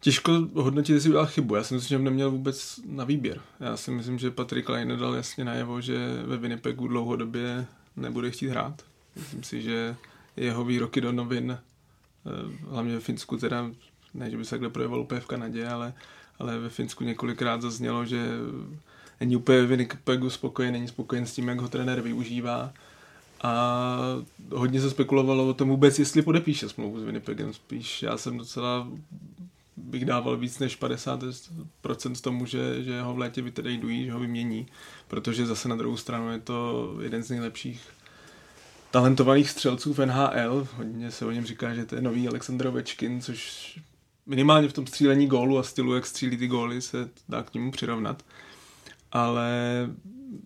Těžko hodnotit, jestli udělal chybu. Já si myslím, že neměl vůbec na výběr. Já si myslím, že Patrick Laine dal jasně najevo, že ve Winnipegu dlouhodobě nebude chtít hrát Myslím si, že jeho výroky do novin, eh, hlavně ve Finsku, teda ne, že by se takhle projevil úplně v Kanadě, ale, ale ve Finsku několikrát zaznělo, že není úplně Winnipegu spokojen, není spokojen s tím, jak ho trenér využívá. A hodně se spekulovalo o tom vůbec, jestli podepíše smlouvu s Winnipegem. Spíš já jsem docela bych dával víc než 50% tomu, že, že ho v létě vytradují, že ho vymění, protože zase na druhou stranu je to jeden z nejlepších talentovaných střelců v NHL. Hodně se o něm říká, že to je nový Aleksandr Ovečkin, což minimálně v tom střílení gólu a stylu, jak střílí ty góly, se dá k němu přirovnat. Ale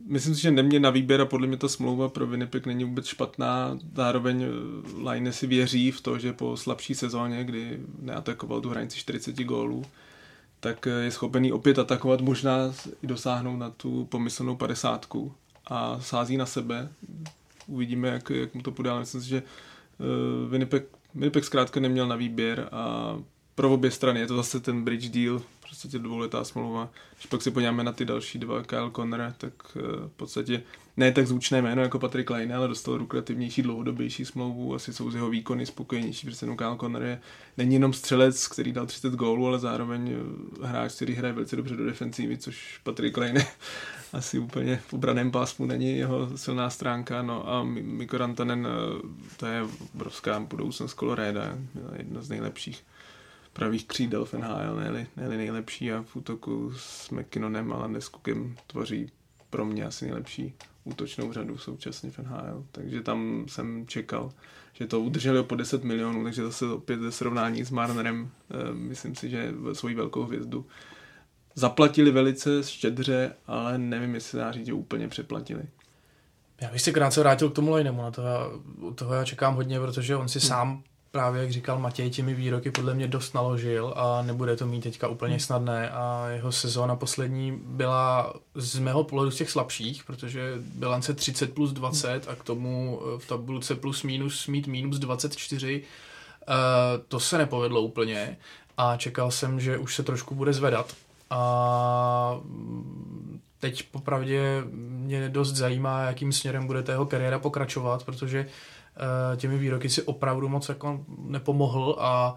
myslím si, že nemě na výběr a podle mě ta smlouva pro Winnipeg není vůbec špatná. Zároveň eh, Line si věří v to, že po slabší sezóně, kdy neatakoval tu hranici 40 gólů, tak eh, je schopený opět atakovat, možná i dosáhnout na tu pomyslnou padesátku. A sází na sebe. Uvidíme, jak, jak mu to půjde, ale myslím si, že uh, Winnipeg, Winnipeg zkrátka neměl na výběr a pro obě strany je to zase ten bridge deal, prostě tě dvouletá smlouva. Když pak si podíváme na ty další dva, Kyle Conner, tak uh, v podstatě ne tak zvučné jméno jako Patrick Line, ale dostal lukrativnější, dlouhodobější smlouvu, asi jsou z jeho výkony spokojenější, protože no Kyle Conner je, není jenom střelec, který dal 30 gólů, ale zároveň eh, hráč, který hraje velice dobře do defenzívy, což Patrick Line asi úplně v obraném pásmu není jeho silná stránka, no a Mikko Rantanen, eh, to je obrovská budoucnost Coloreda, jedno z nejlepších pravých křídel v NHL, ne nejlepší a v útoku s McKinnonem a Landeskogem tvoří pro mě asi nejlepší útočnou řadu současně v NHL, takže tam jsem čekal, že to udrželi po 10 milionů, takže zase opět ze srovnání s Marnerem, eh, myslím si, že svoji velkou hvězdu zaplatili velice štědře, ale nevím, jestli dá říct, že úplně přeplatili. Já bych se krátce vrátil k tomu Lejnemu, na to já, toho já čekám hodně, protože on si hmm. sám právě, jak říkal Matěj, těmi výroky podle mě dost naložil a nebude to mít teďka úplně snadné. A jeho sezóna poslední byla z mého pohledu z těch slabších, protože bilance 30 plus 20 a k tomu eh, v tabulce plus minus mít minus 24, uh, to se nepovedlo úplně. A čekal jsem, že už se trošku bude zvedat. A teď popravdě mě dost zajímá, jakým směrem bude jeho kariéra pokračovat, protože Eh, těmi výroky si opravdu moc jako nepomohl a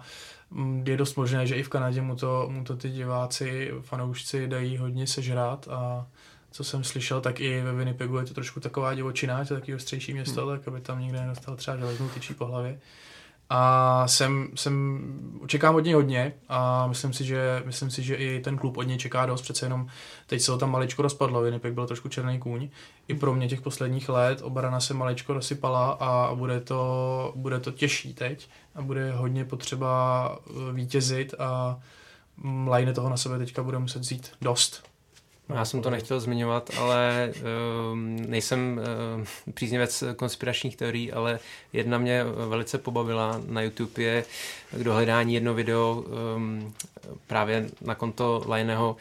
mm, je dost možné, že i v Kanadě mu to, mu to ty diváci, fanoušci dají hodně sežrát a co jsem slyšel, tak i ve Winnipegu je to trošku taková divočina, je to taky ostřejší město, hmm. tak aby tam nikde nedostal třeba železnou tyčí po hlavě. A jsem, jsem, čekám od něj hodně a myslím si, že, myslím si, že i ten klub od něj čeká dost, přece jenom teď se ho tam maličko rozpadlo, Winnipeg byl trošku černý kůň. I pro mě těch posledních let obrana se maličko rozsypala a bude to, bude to těžší teď a bude hodně potřeba eh, vítězit a Lajne toho na sebe teďka bude muset vzít dost. Já jsem to nechtěl zmiňovat, ale uh, nejsem uh, příznivec konspiračních teorií, ale jedna mě velice pobavila na YouTube je k dohledání jedno video um, právě na konto Lajného,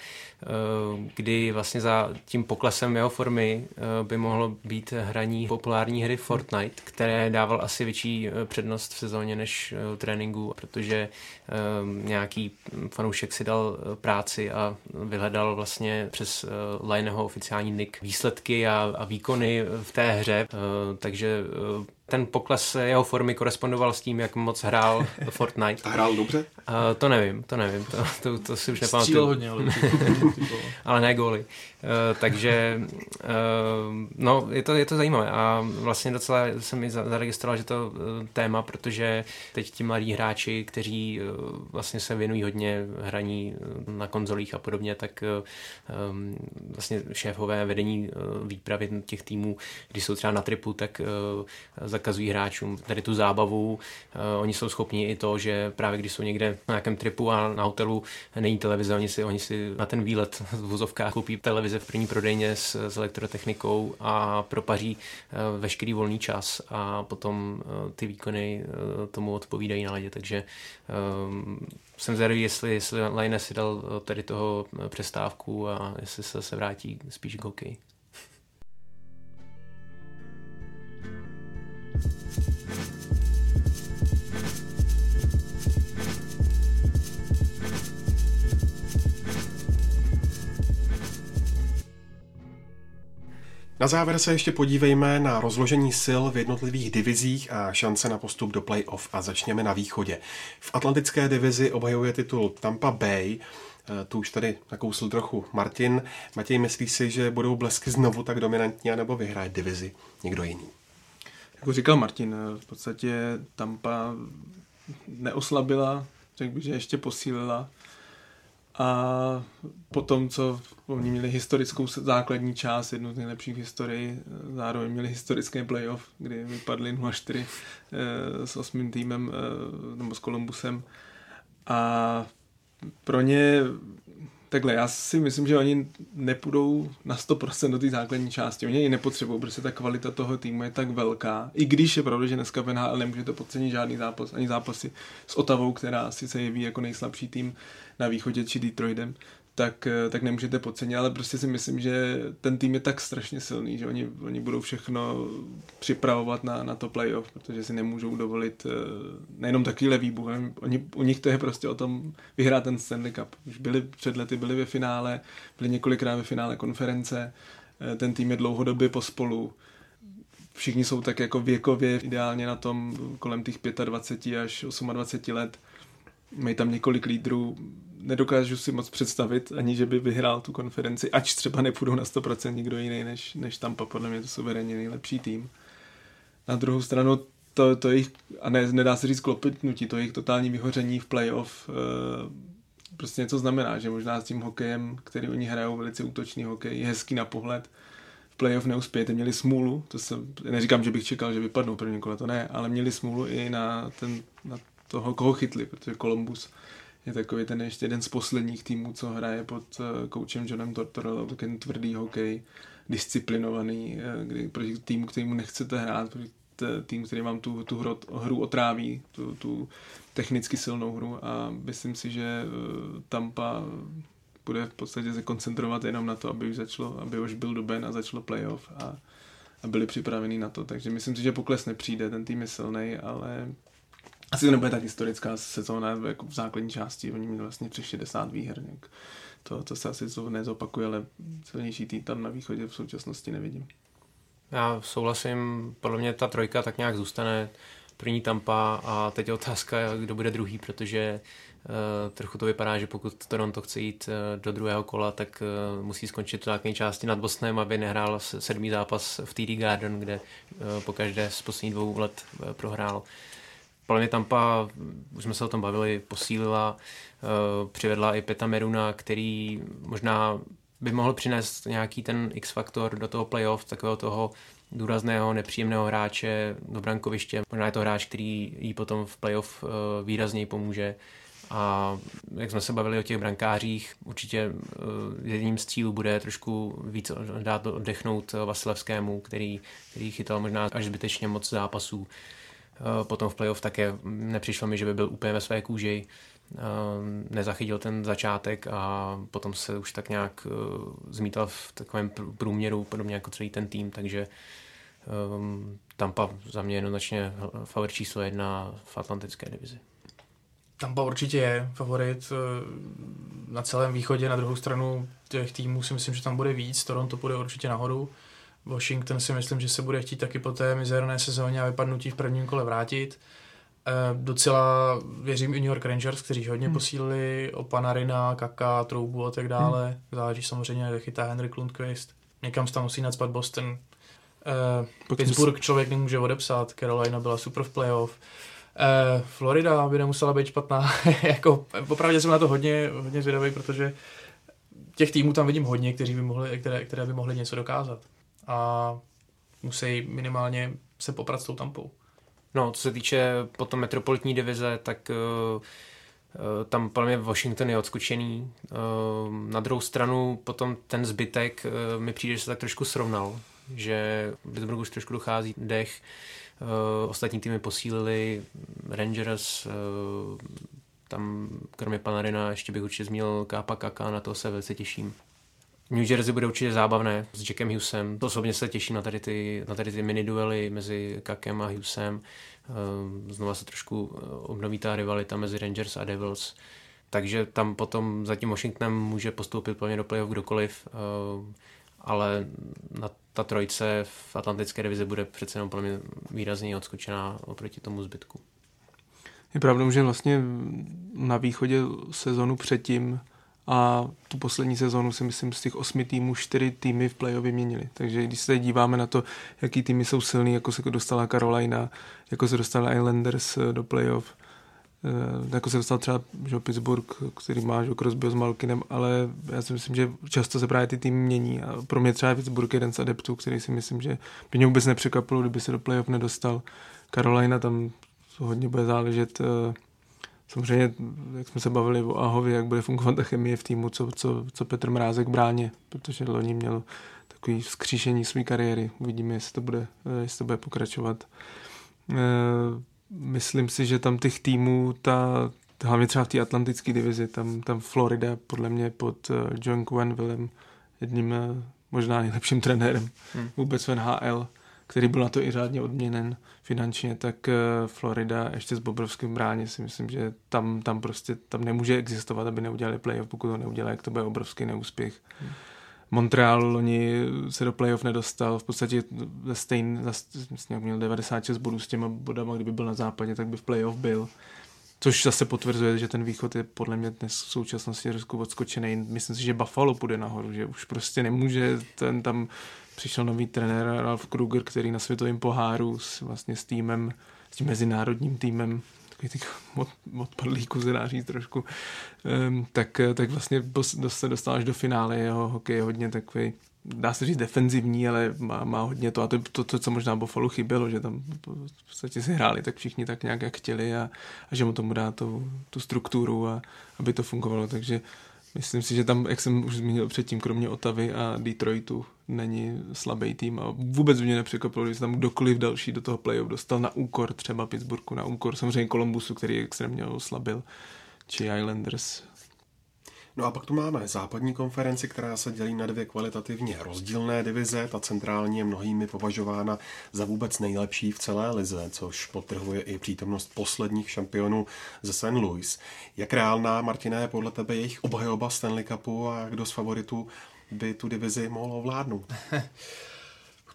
kdy vlastně za tím poklesem jeho formy uh, by mohlo být hraní populární hry Fortnite, které dával asi větší přednost v sezóně než tréninku, protože nějaký fanoušek si dal práci a vyhledal vlastně přes Lajného oficiální nick výsledky a, a výkony v té hře, takže ten pokles jeho formy korespondoval s tím, jak moc hrál Fortnite. A hrál dobře? Uh, to nevím, to nevím, to, to, to si už nepamatuju. Hodně, ale, ale ne góly. Uh, takže uh, no, je to, je to zajímavé a vlastně docela jsem mi zaregistroval, že to uh, téma, protože teď ti mladí hráči, kteří vlastně se věnují hodně hraní na konzolích a podobně, tak vlastně šéfové vedení výpravy těch týmů, když jsou třeba na tripu, tak zakazují hráčům tady tu zábavu. Oni jsou schopni i to, že právě když jsou někde na nějakém tripu a na hotelu není televize, oni si, oni si na ten výlet v vozovkách koupí v první prodejně s, s elektrotechnikou a propaří uh, veškerý volný čas a potom uh, ty výkony uh, tomu odpovídají na ledě, takže jsem zvědavý, jestli, jestli Line si dal tady toho přestávku a jestli se, se vrátí spíš k hokeji. Na závěr se ještě podívejme na rozložení sil v jednotlivých divizích a šance na postup do playoff a začněme na východě. V atlantické divizi obhajuje titul Tampa Bay, eh, tu už tady nakousl trochu Martin. Matěj, myslí si, že budou blesky znovu tak dominantní, nebo vyhraje divizi někdo jiný? Jako říkal Martin, eh, v podstatě Tampa neoslabila, řekl bych, že ještě posílila. A potom, co oni měli historickou základní část, jednu z nejlepších v historii, zároveň měli historický playoff, kdy vypadli 0-4 eh, s osmým týmem eh, nebo s Columbusem. A pro ně Takhle, já si myslím, že oni nepůjdou na 100% do té základní části. Oni ji nepotřebují, protože ta kvalita toho týmu je tak velká. I když je pravda, že dneska v NHL nemůžete podcenit žádný zápas, ani zápasy s Otavou, která si se jeví jako nejslabší tým na východě, či Detroitem, tak, eh, tak nemůžete podcenit, ale prostě si myslím, že ten tým je tak strašně silný, že oni, oni budou všechno připravovat na, na to playoff, protože si nemůžou dovolit eh, nejenom takovýhle výbuch, oni, u nich to je prostě o tom vyhrát ten Stanley Cup. Už byli před lety, byli ve finále, byli několikrát ve finále konference, eh, ten tým je dlouhodobě pospolu, všichni jsou tak jako věkově ideálně na tom kolem těch 25 až 28 let, mají tam několik lídrů, nedokážu si moc představit, ani že by vyhrál tu konferenci, ač třeba nepůjdou na 100% nikdo jiný než, než Tampa, podle mě to suverénně nejlepší tým. Na druhou stranu to, to jich, a ne, nedá se říct klopitnutí, to jejich totální vyhoření v playoff e, prostě něco znamená, že možná s tím hokejem, který oni hrajou, velice útočný hokej, je hezký na pohled, v playoff neuspějete, měli smůlu, to se, neříkám, že bych čekal, že vypadnou první kole, to ne, ale měli smůlu i na, ten, na toho, koho chytli, protože Columbus je takový ten ještě jeden z posledních týmů, co hraje pod uh, koučem Johnem Tortorellou, takový tvrdý hokej, disciplinovaný, uh, kdy proti týmu, kterýmu nechcete hrát, proti tým, který vám tu, tu hru, hru otráví, tu, tu technicky silnou hru a myslím si, že uh, Tampa bude v podstatě se koncentrovat jenom na to, aby už začalo, aby už byl duben a začalo playoff a, a byli připraveni na to. Takže myslím si, že pokles nepřijde, ten tým je silný, ale asi to nebude tak historická sezóna jako v základní části, oni měli vlastně přes 60 výher. Nějak. To, to se asi nezopakuje, ale silnější tým tam na východě v současnosti nevidím. Já souhlasím, podle mě ta trojka tak nějak zůstane první Tampa a teď je otázka, kdo bude druhý, protože uh, trochu to vypadá, že pokud Toronto chce jít uh, do druhého kola, tak uh, musí skončit v základní části nad Bostonem, aby nehrál sedmý zápas v TD Garden, kde uh, po každé z posledních dvou let uh, prohrál. Uh, podle mě Tampa, už jsme se o tom bavili, posílila, uh, přivedla i Peta Meruna, který možná by mohl přinést nějaký ten X-faktor do toho playoff, takového toho důrazného, nepříjemného hráče do brankoviště. Možná je to hráč, který jí potom v playoff uh, výrazněji pomůže. A jak jsme se bavili o těch brankářích, určitě uh, jedním z cílů bude trošku víc dát oddechnout Vasilevskému, který, který chytal možná až zbytečně moc zápasů. Eh, potom v playoff také nepřišlo mi, že by byl úplně ve své kůži. Eh, nezachytil ten začátek a potom se už tak nějak eh, zmítal v takovém průměru, podobně jako celý ten tým, takže Tampa za mě jednoznačně favorit číslo jedna v atlantické divizi. Tampa určitě je favorit na celém východě, na druhou stranu těch týmů si myslím, že tam bude víc, Toronto bude určitě nahoru. Washington si myslím, že se bude chtít taky po té mizerné sezóně a vypadnutí v prvním kole vrátit. E, docela věřím i New York Rangers, kteří hodně hmm. posílili o Panarina, Kaka, Troubu a tak dále. Hmm. Záleží samozřejmě, jak chytá Henry Lundqvist. Někam se tam musí nadspat Boston. E, Pittsburgh člověk nemůže odepsat, Carolina byla super v playoff. E, Florida by nemusela být špatná. jako, popravdě jsem na to hodně, hodně zvědavý, protože těch týmů tam vidím hodně, kteří by mohli, které, které by mohly něco dokázat a musí minimálně se poprat s tou tampou. No, co se týče potom metropolitní divize, tak uh, tam podle mě Washington je odskočený. Uh, na druhou stranu potom ten zbytek uh, mi přijde, že se tak trošku srovnal, že Pittsburghu už trošku dochází dech. Ostatní týmy posílili, Rangers, tam kromě Panarina ještě bych určitě zmínil Kápa Kaka, na to se velice těším. New Jersey bude určitě zábavné s Jackem Hughesem. To osobně se těším na tady ty, na tady ty mini duely mezi Kakem a Hughesem. Ehm, znova se trošku eh, obnoví ta rivalita mezi Rangers a Devils. Takže tam potom za tím Washingtonem může postoupit plně do playoff kdokoliv, ehm, ale na ta trojice v Atlantické divizi bude přece jenom mě výrazně odskočená oproti tomu zbytku. Je pravdou, že vlastně na východě sezonu předtím a tu poslední sezonu si myslím z těch osmi týmů čtyři týmy v playoff vyměnili. Takže když se díváme na to, jaký týmy jsou silný, jako se dostala Carolina, jako se dostala Islanders eh, do playoff, eh, jako se dostal třeba že Pittsburgh, který má že Crosby s Malkinem, ale já si myslím, že často se právě ty týmy mění a pro mě třeba Pittsburgh jeden z adeptů, který si myslím, že by mě vůbec nepřekvapilo, kdyby se do playoff nedostal. Carolina tam hodně bude záležet uh, samozřejmě, jak jsme se bavili o Ahovi, jak bude fungovat ta chemie v týmu, co, co, co Petr Mrázek bráně, protože loni měl takový vzkříšení své kariéry. Uvidíme, jestli to bude, jestli to bude pokračovat. E, myslím si, že tam těch týmů, ta, hlavně třeba v té atlantické divizi, tam, tam Florida podle mě pod uh, John Quenvillem, jedním možná nejlepším trenérem hmm. vůbec v NHL, který byl na to i řádně odměnen finančně, tak eh, Florida ještě s Bobrovským bráně si myslím, že tam, tam prostě tam nemůže existovat, aby neudělali playoff, pokud to neudělají, jak to bude obrovský neúspěch. Hmm. Montreal loni se do playoff nedostal, v podstatě za stejn, vlastně měl 96 bodů s těma bodama, kdyby byl na západě, tak by v playoff byl. Což zase potvrzuje, že ten východ je podle mě dnes v současnosti trošku odskočený. Myslím si, že Buffalo půjde nahoru, že už prostě nemůže ten tam přišel nový trenér Ralf Kruger, který na světovém poháru s, vlastně s týmem, s tím mezinárodním týmem, takový těch od, odpadlíků se dá říct trošku, um, tak, tak vlastně se dostal až do finále, jeho hokej je hodně takový dá se říct defenzivní, ale má, má hodně to. A to, to, to co možná Buffalo chybělo, že tam v podstatě si hráli tak všichni tak nějak, jak chtěli a, a že mu tomu dá tu, tu strukturu a aby to fungovalo, takže Myslím si, že tam, jak jsem už zmínil předtím, kromě Otavy a Detroitu, není slabý tým a vůbec mě nepřekvapilo, že se tam kdokoliv další do toho playoff dostal na úkor třeba Pittsburghu, na úkor samozřejmě Columbusu, který extrémně oslabil, či Islanders, No a pak tu máme západní konferenci, která se dělí na dvě kvalitativně rozdílné divize. Ta centrální je mnohými považována za vůbec nejlepší v celé lize, což potrhuje i přítomnost posledních šampionů ze St. Louis. Jak reálná, Martiné, je podle tebe jejich obhajoba Stanley Cupu a kdo z favoritů by tu divizi mohl ovládnout?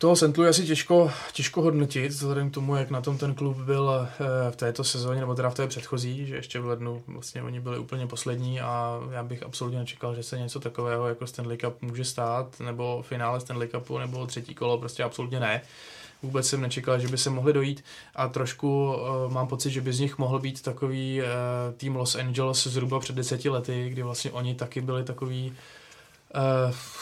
toho Sentlu je asi těžko, těžko hodnotit, vzhledem k tomu, jak na tom ten klub byl eh, v této sezóně, nebo teda v té předchozí, že ještě v lednu vlastně oni byli úplně poslední a já bych absolutně nečekal, že se něco takového jako Stanley Cup může stát, nebo finále Stanley Cupu, nebo třetí kolo, prostě absolutně ne. Vůbec jsem nečekal, že by se mohli dojít a trošku uh, mám pocit, že by z nich mohl být takový uh, tým Los Angeles zhruba před deseti lety, kdy vlastně oni taky byli takový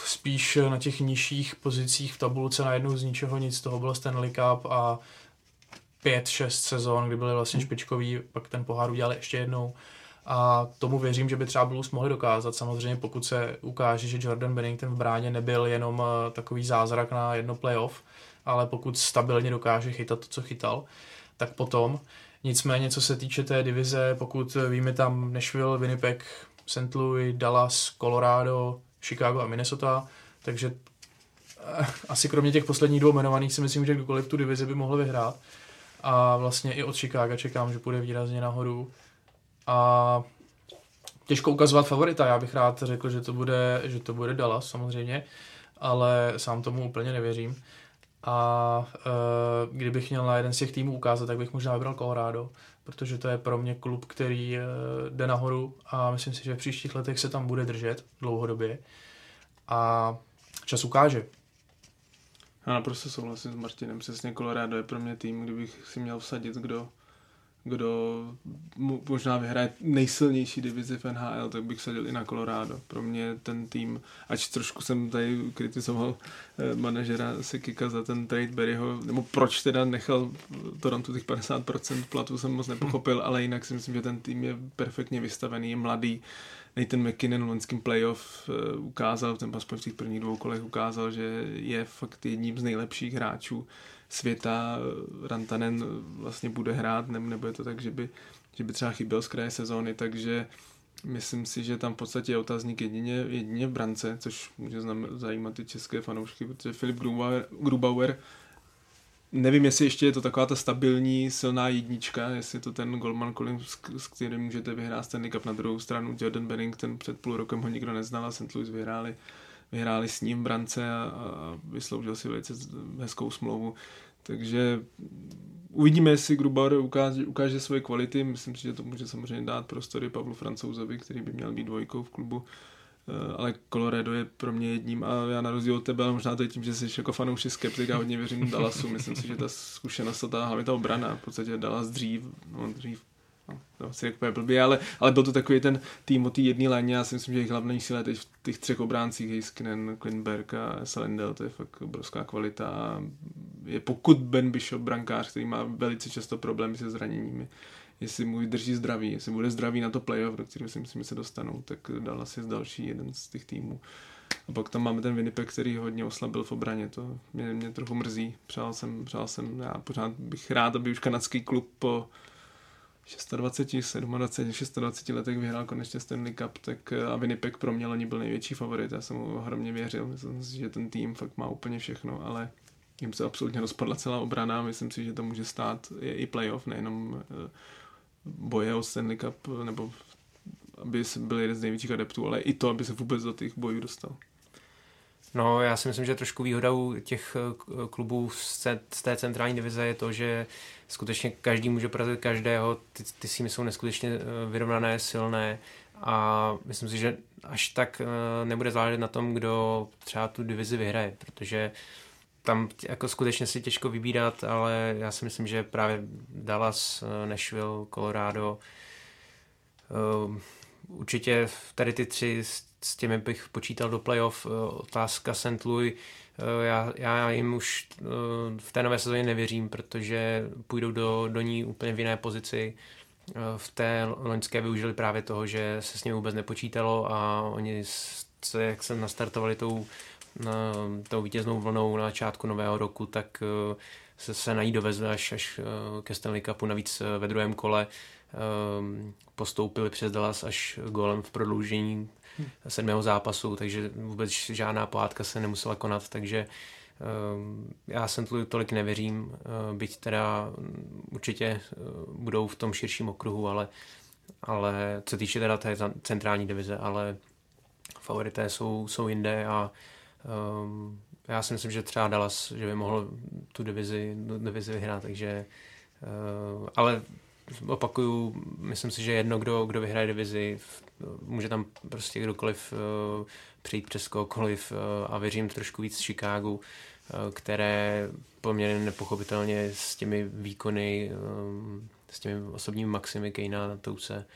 spíš na těch nižších pozicích v tabulce najednou z ničeho nic, toho byl Stanley Cup a pět, šest sezon, kdy byli vlastně hmm. špičkoví, pak ten pohár udělali ještě jednou. A tomu věřím, že by třeba Blues mohli dokázat. Samozřejmě pokud se ukáže, že Jordan Bennington v bráně nebyl jenom eh, takový zázrak na jedno playoff, ale pokud stabilně dokáže chytat to, co chytal, tak potom. Nicméně, co se týče té divize, pokud víme tam Nashville, Winnipeg, St. Louis, Dallas, Colorado, Chicago a Minnesota, takže eh, asi kromě těch posledních dvou jmenovaných si myslím, že kdokoliv tu divizi by mohl vyhrát. A vlastně i od Chicago čekám, že půjde výrazně nahoru. A těžko ukazovat favorita, já bych rád řekl, že to bude, že to bude Dallas samozřejmě, ale sám tomu úplně nevěřím. A e, kdybych měl na jeden z těch týmů ukázat, tak bych možná vybral Colorado, protože to je pro mě klub, který e, jde nahoru a myslím si, že v příštích letech se tam bude držet dlouhodobě. A čas ukáže. Já naprosto souhlasím s Martinem, přesně Colorado je pro mě tým, kdybych si měl vsadit, kdo, kdo možná vyhraje nejsilnější divizi v NHL, tak bych sadil i na Colorado. Pro mě ten tým, ač trošku jsem tady kritizoval eh, manažera Sekika za ten trade Berryho, nebo proč teda nechal Toronto těch 50% platu, jsem moc nepochopil, ale jinak si myslím, že ten tým je perfektně vystavený, je mladý, Nathan McKinnon v loňském playoff eh, ukázal, ten aspoň v těch prvních dvou kolech ukázal, že je fakt jedním z nejlepších hráčů světa. Rantanen vlastně bude hrát, nebo je to tak, že by, že by třeba chyběl z kraje sezóny, takže myslím si, že tam v podstatě je otázník jedině, jedině v brance, což může zajímat i české fanoušky, protože Filip Grubauer, Grubauer Nevím, jestli ještě je to taková ta stabilní, silná jednička, jestli to ten Goldman Collins, s kterým můžete vyhrát Stanley Cup na druhou stranu. Jordan Bennington před půl rokem ho nikdo neznal a St. Louis vyhráli, vyhráli s ním v brance a, a vysloužil si velice hezkou smlouvu. Takže uvidíme, jestli Grubauer ukáže, ukáže svoje kvality. Myslím si, že to může samozřejmě dát prostory Pavlu Francouzovi, který by měl být dvojkou v klubu ale Colorado je pro mě jedním a já na rozdíl od tebe, ale možná to je tím, že jsi jako fanoušek skeptik, já hodně věřím Dallasu, myslím si, že ta zkušenost, ta hlavně ta obrana, v podstatě Dallas dřív, no dřív, no, to si jako blbě, ale, ale byl to takový ten tým o té jedné léně, já si myslím, že jejich hlavní síla teď v těch třech obráncích, Heiskinen, Klinberg a Salendel, to je fakt obrovská kvalita. Je pokud Ben Bishop brankář, který má velice často problémy se zraněními, jestli mu vydrží zdraví, jestli bude zdravý na to playoff, do kterého si myslím, že se dostanou, tak Dallas je další jeden z těch týmů. A pak tam máme ten Winnipeg, který hodně oslabil v obraně, to mě, mě trochu mrzí. Přál jsem, přál jsem, já pořád bych rád, aby už kanadský klub po 26, 27, 26 letech vyhrál konečně Stanley Cup, tak a Winnipeg pro mě loni byl největší favorit, já jsem mu ohromně věřil, myslím si, že ten tým fakt má úplně všechno, ale jim se absolutně rozpadla celá obrana, myslím si, že to může stát i playoff, nejenom eh, boje o Stanley Cup, nebo aby byl jeden z největších adeptů, ale i to, aby se vůbec do těch bojů dostal. No, já si myslím, že trošku výhodou těch eh, klubů z té centrální divize je to, že skutečně každý může porazit každého, ty, ty símy jsou neskutečně eh, vyrovnané, silné a myslím si, že až tak eh, nebude záležet na tom, kdo třeba tu divizi vyhraje, protože tam jako skutečně si těžko vybírat, ale já si myslím, že právě Dallas, eh, Nashville, Colorado, uh, určitě tady ty tři s těmi bych počítal do playoff. Uh, otázka St. Louis, uh, já, já jim už v té nové sezóně nevěřím, protože půjdou do, do ní úplně v jiné pozici. V té loňské využili právě toho, že se s ním vůbec nepočítalo a oni se, jak se nastartovali tou na tou vítěznou vlnou na začátku nového roku, tak eh, se, se na ní dovezli až, až eh, ke Stanley Cupu, navíc eh, ve druhém kole postoupili přes Dallas až golem v prodloužení sedmého zápasu, takže vůbec žádná pohádka se nemusela konat, takže já jsem tolik nevěřím, byť teda určitě budou v tom širším okruhu, ale, ale co týče teda té centrální divize, ale favorité jsou, jsou jinde a Um, já si myslím, že třeba Dallas, že by mohl tu divizi, divizi vyhrát, takže uh, ale opakuju, myslím si, že jedno, kdo, kdo vyhraje divizi, může tam prostě kdokoliv uh, přijít přes kohokoliv uh, a věřím trošku víc Chicagu, uh, které poměrně nepochopitelně s těmi výkony, um, s těmi osobními maximy Kejna Touce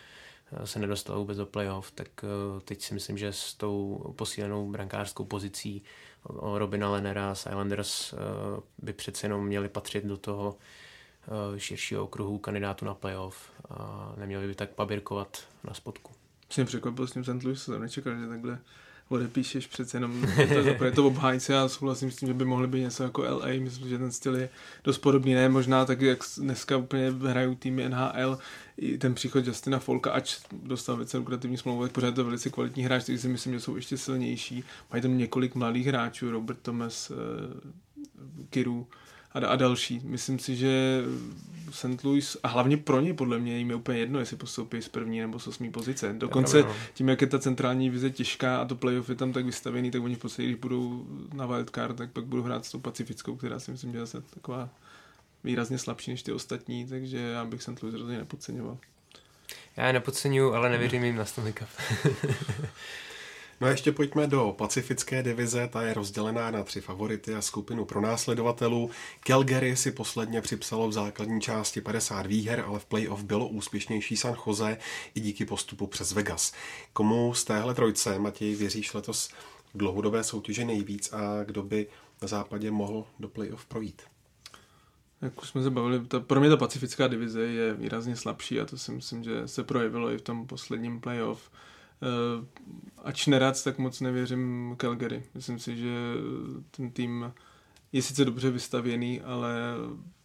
se nedostal vůbec do playoff, tak eh, teď si myslím, že s tou posílenou brankářskou pozicí Robina Lenera z Islanders eh, by přece jenom měli patřit do toho eh, širšího okruhu kandidátů na playoff a neměli by tak pabirkovat na spodku. Jsem překvapil s tím St. Louis, jsem nečekal, že takhle odepíšeš přece jenom to, je to obhájce já souhlasím s tím, že by mohly být něco jako LA, myslím, že ten styl je dost podobný, ne možná tak, jak dneska úplně hrajou týmy NHL, i ten příchod Justina Folka, ač dostal velice lukrativní smlouvu, tak pořád je to velice kvalitní hráč, takže si myslím, že jsou ještě silnější. Mají tam několik mladých hráčů, Robert Thomas, uh, Kiru, a, a další. Myslím si, že St. Louis, a hlavně pro ně podle mě jim je úplně jedno, jestli postoupí z první nebo z osmý pozice. Dokonce no. tím, jak je ta centrální vize těžká a to playoff je tam tak vystavený, tak oni v podstatě, když budou na wildcard, tak pak budou hrát s tou pacifickou, která si myslím, že je taková výrazně slabší než ty ostatní, takže já bych St. Louis rozhodně nepodceňoval. Já je nepodceňuju, ale nevěřím jim na Stanley Cup. No a ještě pojďme do pacifické divize, ta je rozdělená na tři favority a skupinu pronásledovatelů. Calgary si posledně připsalo v základní části 50 výher, ale v playoff bylo úspěšnější San Jose i díky postupu přes Vegas. Komu z téhle trojce, Matěj, věříš letos v dlouhodobé soutěži nejvíc a kdo by na západě mohl do playoff projít? Jak už jsme se bavili, ta, pro mě ta pacifická divize je výrazně slabší a to si myslím, že se projevilo i v tom posledním playoff. Uh, ač nerad, tak moc nevěřím Calgary. Myslím si, že ten tým je sice dobře vystavěný, ale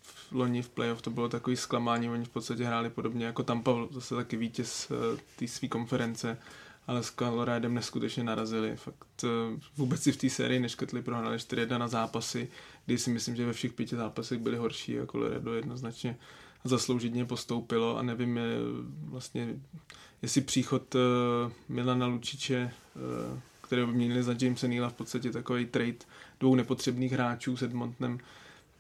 v loni v playoff to bylo takový zklamání, oni v podstatě hráli podobně jako Tampa, zase taky vítěz uh, té své konference ale s Coloradem neskutečně narazili. Fakt eh, vůbec si v té sérii neškrtli, prohnali 4-1 na zápasy, kdy si myslím, že ve všech pěti zápasech byli horší a Colorado jednoznačně zasloužitně postoupilo a nevím je, vlastně, jestli příchod uh, Milana Lučiče, uh, které by měli za Jamesa Neela v podstatě takový trade dvou nepotřebných hráčů s Edmontonem,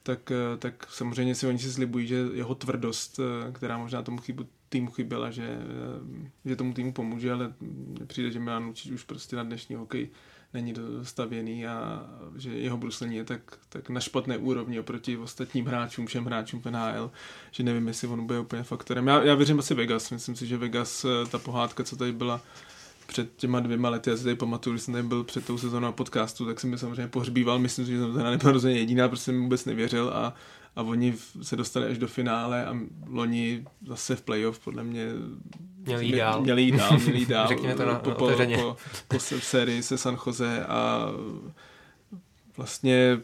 tak, tak samozřejmě si oni si slibují, že jeho tvrdost, která možná tomu chybu týmu chyběla, že, že tomu týmu pomůže, ale přijde, že Milan Lučič už prostě na dnešní hokej není dostavěný a že jeho bruslení je tak, tak na špatné úrovni oproti ostatním hráčům, všem hráčům NHL, že nevím, jestli on bude úplně faktorem. Já, já věřím asi Vegas, myslím si, že Vegas, ta pohádka, co tady byla před těma dvěma lety, já si tady pamatuju, když jsem tady byl před tou sezónou podcastu, tak jsem mi samozřejmě pohřbíval, myslím si, že jsem teda nebyl rozhodně jediná, protože jsem vůbec nevěřil a a oni se dostali až do finále a loni zase v playoff podle mě měli jít dál. Měli jít dál, měli jít dál. Řekněme to na, po, po, po, po sérii se San Jose a vlastně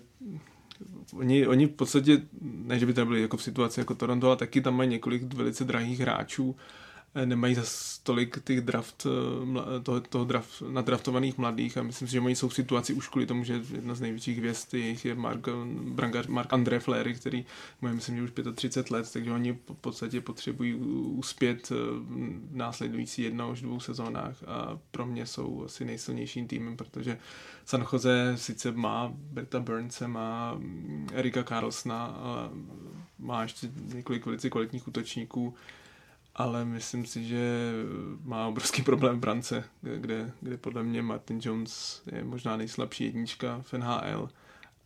oni, oni v podstatě, ne, že by to byli jako v situaci jako Toronto, ale taky tam mají několik velice drahých hráčů nemají za tolik těch draft, eh, toho, toho draft, nadraftovaných mladých a myslím si, že oni jsou v situaci už kvůli tomu, že jedna z největších hvězd jejich je Mark, Brangař, Mark André Flery, který má myslím, že už 35 let, takže oni v podstatě potřebují uspět eh, v následující jedna až dvou sezónách a pro mě jsou asi nejsilnějším týmem, protože San Jose sice má Berta Burnse, má Erika Carlsona, má ještě několik velice kvalitních útočníků, ale myslím si, že má obrovský problém v brance, kde, kde podle mě Martin Jones je možná nejslabší jednička v NHL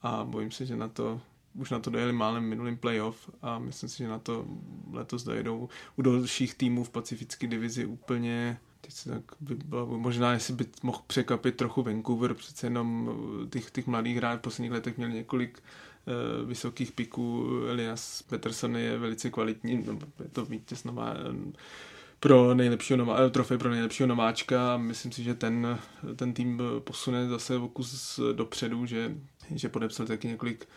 a bojím se, že na to už na to dojeli málem minulým playoff a myslím si, že na to letos dojedou u dalších týmů v pacifické divizi úplně teď se tak vybavu, možná jestli by mohl překvapit trochu Vancouver, přece jenom těch, těch mladých hráčů v posledních letech měl několik vysokých piků. Elias Peterson je velice kvalitní, je to vítěz nová, pro nejlepšího nová, eh, trofej pro nejlepšího nováčka. Myslím si, že ten, ten tým posune zase o kus dopředu, že, že podepsal taky několik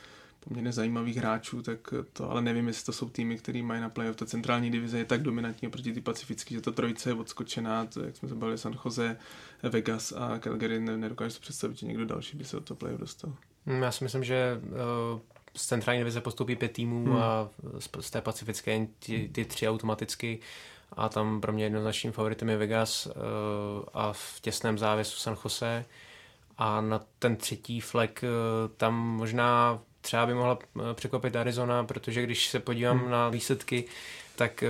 poměrně zajímavých hráčů, tak to, ale nevím, jestli to jsou týmy, které mají na playoff. Ta centrální divize je tak dominantní oproti ty pacifické, že ta trojice je odskočená, to, jak jsme se bavili, San Jose, Vegas a Calgary, ne, nedokážu si představit, že někdo další by se do toho playoff dostal. Hmm, já si myslím, že uh, z centrální divize postoupí pět týmů hmm. a z, té pacifické ty, ty tři automaticky a tam pro mě jednoznačným favoritem je Vegas uh, a v těsném závěsu San Jose a na ten třetí flek uh, tam možná třeba by mohla překvapit Arizona, protože když se podívám hmm. na výsledky, tak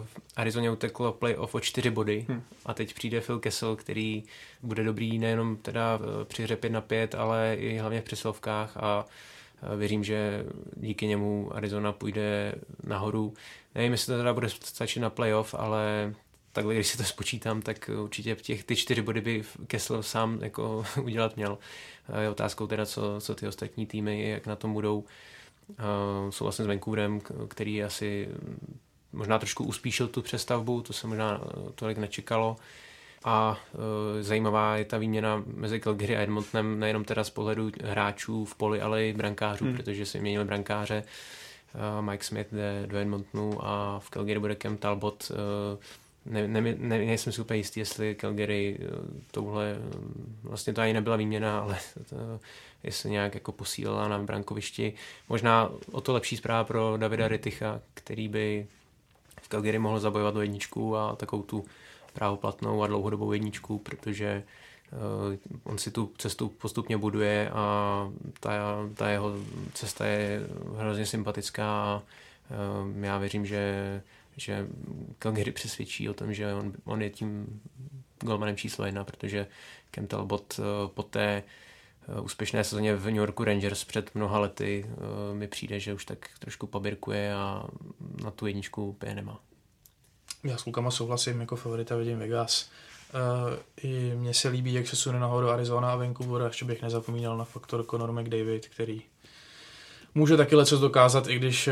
uh, Arizoně uteklo playoff o čtyři body hmm. a teď přijde Phil Kessel, který bude dobrý nejenom teda uh, při hře 5 na 5, ale i hlavně v přesilovkách a uh, věřím, že díky němu Arizona půjde nahoru. Nevím, jestli to teda bude stačit na playoff, ale takhle, když si to spočítám, tak určitě těch, ty čtyři body by Kessel sám jako udělat měl. Je otázkou teda, co, co ty ostatní týmy, jak na tom budou. Uh, jsou vlastně s Vancouverem, který je asi možná trošku uspíšil tu přestavbu, to se možná eh, tolik nečekalo. A e, zajímavá je ta výměna mezi Calgary a Edmontonem, nejenom teda z pohledu hráčů v poli, ale i brankářů, hmm. protože si měnili brankáře. E, Mike Smith jde do Edmontonu a v Calgary bude Cam Talbot. E, ne, ne, ne, nejsem si úplně jistý, jestli Calgary touhle, vlastně to ani nebyla výměna, ale to, jestli nějak jako posílila na brankovišti. Možná o to lepší zpráva pro Davida Riticha, který by Calgary mohl zabojovat do jedničku a takovou tu právoplatnou a dlouhodobou jedničku, protože uh, on si tu cestu postupně buduje a ta, ta jeho cesta je hrozně sympatická a uh, já věřím, že, že Calgary přesvědčí o tom, že on, on je tím golmanem číslo jedna, protože Kem Talbot po té úspěšné sezóně v New Yorku Rangers před mnoha lety mi přijde, že už tak trošku pabirkuje a na tu jedničku úplně nemá. Já s klukama souhlasím, jako favorita vidím Vegas. Uh, I mně se líbí, jak se sune nahoru Arizona a Vancouver, ještě bych nezapomínal na faktor Conor McDavid, který může taky leco dokázat, i když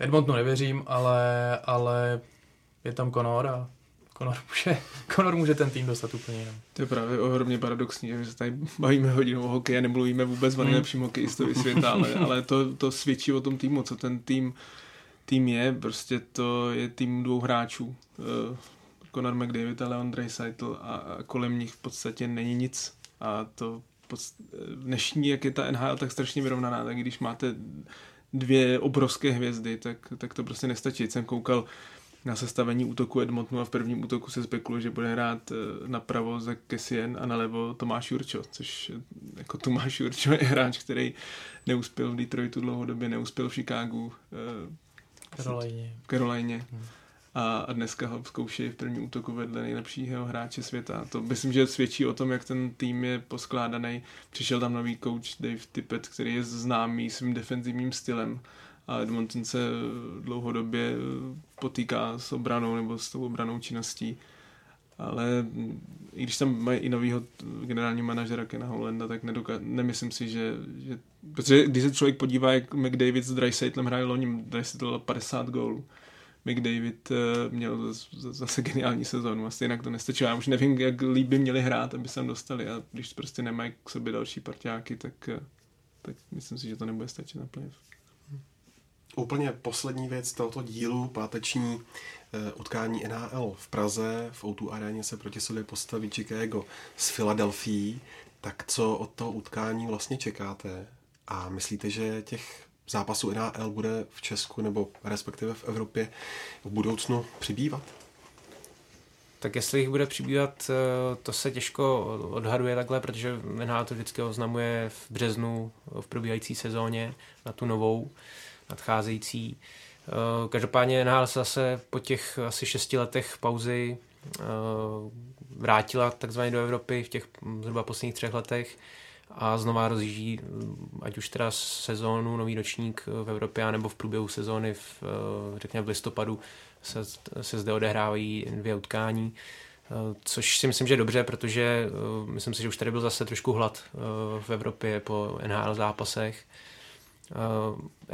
Edmontonu nevěřím, ale, ale je tam Conor a Conor může, Conor může ten tým dostat úplně jinam. To je právě ohromně paradoxní, že se tady bavíme hodinu o hokeji a nemluvíme vůbec o hmm. nejlepším hokejistovi světa, ale, ale to, to svědčí o tom týmu, co ten tým tým je, prostě to je tým dvou hráčů. Uh, Conor McDavid a Leon Draisaitl a, kolem nich v podstatě není nic. A to dnešní, jak je ta NHL tak strašně vyrovnaná, tak když máte dvě obrovské hvězdy, tak, tak to prostě nestačí. Jsem koukal na sestavení útoku Edmontonu a v prvním útoku se spekuluje, že bude hrát eh, napravo za Kessien a nalevo Tomáš Jurčo, což eh, jako Tomáš Jurčo je hráč, který neuspěl v Detroitu dlouhodobě, neuspěl v Chicagu, Karolajně. Karolajně. Hmm. A, a dneska ho zkouší v prvním útoku vedle nejlepšího hráče světa. To myslím, že svědčí o tom, jak ten tým je poskládaný. Přišel tam nový coach Dave Tippett, který je známý svým defenzivním stylem a Edmonton se dlouhodobě potýká s obranou nebo s tou obranou činností. Ale i když tam mají i novýho generálního manažera Kena Hollanda, tak nedoka- nemyslím si, že, že... Protože když se člověk podívá, jak McDavid s Dreisaitlem hraje loni, Dreisaitl 50 gólů. McDavid eh, měl zase geniální sezónu, asi jinak to nestačilo. Já už nevím, jak líp by měli hrát, aby se tam dostali a když prostě nemají k sobě další partiáky, tak, eh, tak myslím si, že to nebude stačit na playoff. Úplně poslední věc tohoto dílu, páteční eh, utkání NHL v Praze. V O2 aréně se proti sobě postaví Chicago s Filadelfií. Tak co od toho utkání vlastně čekáte? A myslíte, že těch zápasů NHL bude v Česku nebo respektive v Evropě v budoucnu přibývat? Tak jestli jich bude přibývat, eh, to se těžko odhaduje takhle, protože NHL to vždycky oznamuje v březnu v probíhající sezóně na tu novou nadcházející. Eh, každopádně NHL se zase po těch asi šesti letech pauzy eh, vrátila takzvaně do Evropy v těch zhruba posledních třech letech a znova rozjíždí, ať už teda sezónu, nový ročník v Evropě, nebo v průběhu sezóny, v, eh, řekněme v listopadu, se, se zde odehrávají dvě utkání, což si myslím, že je dobře, protože myslím si, že už tady byl zase trošku hlad v Evropě po NHL zápasech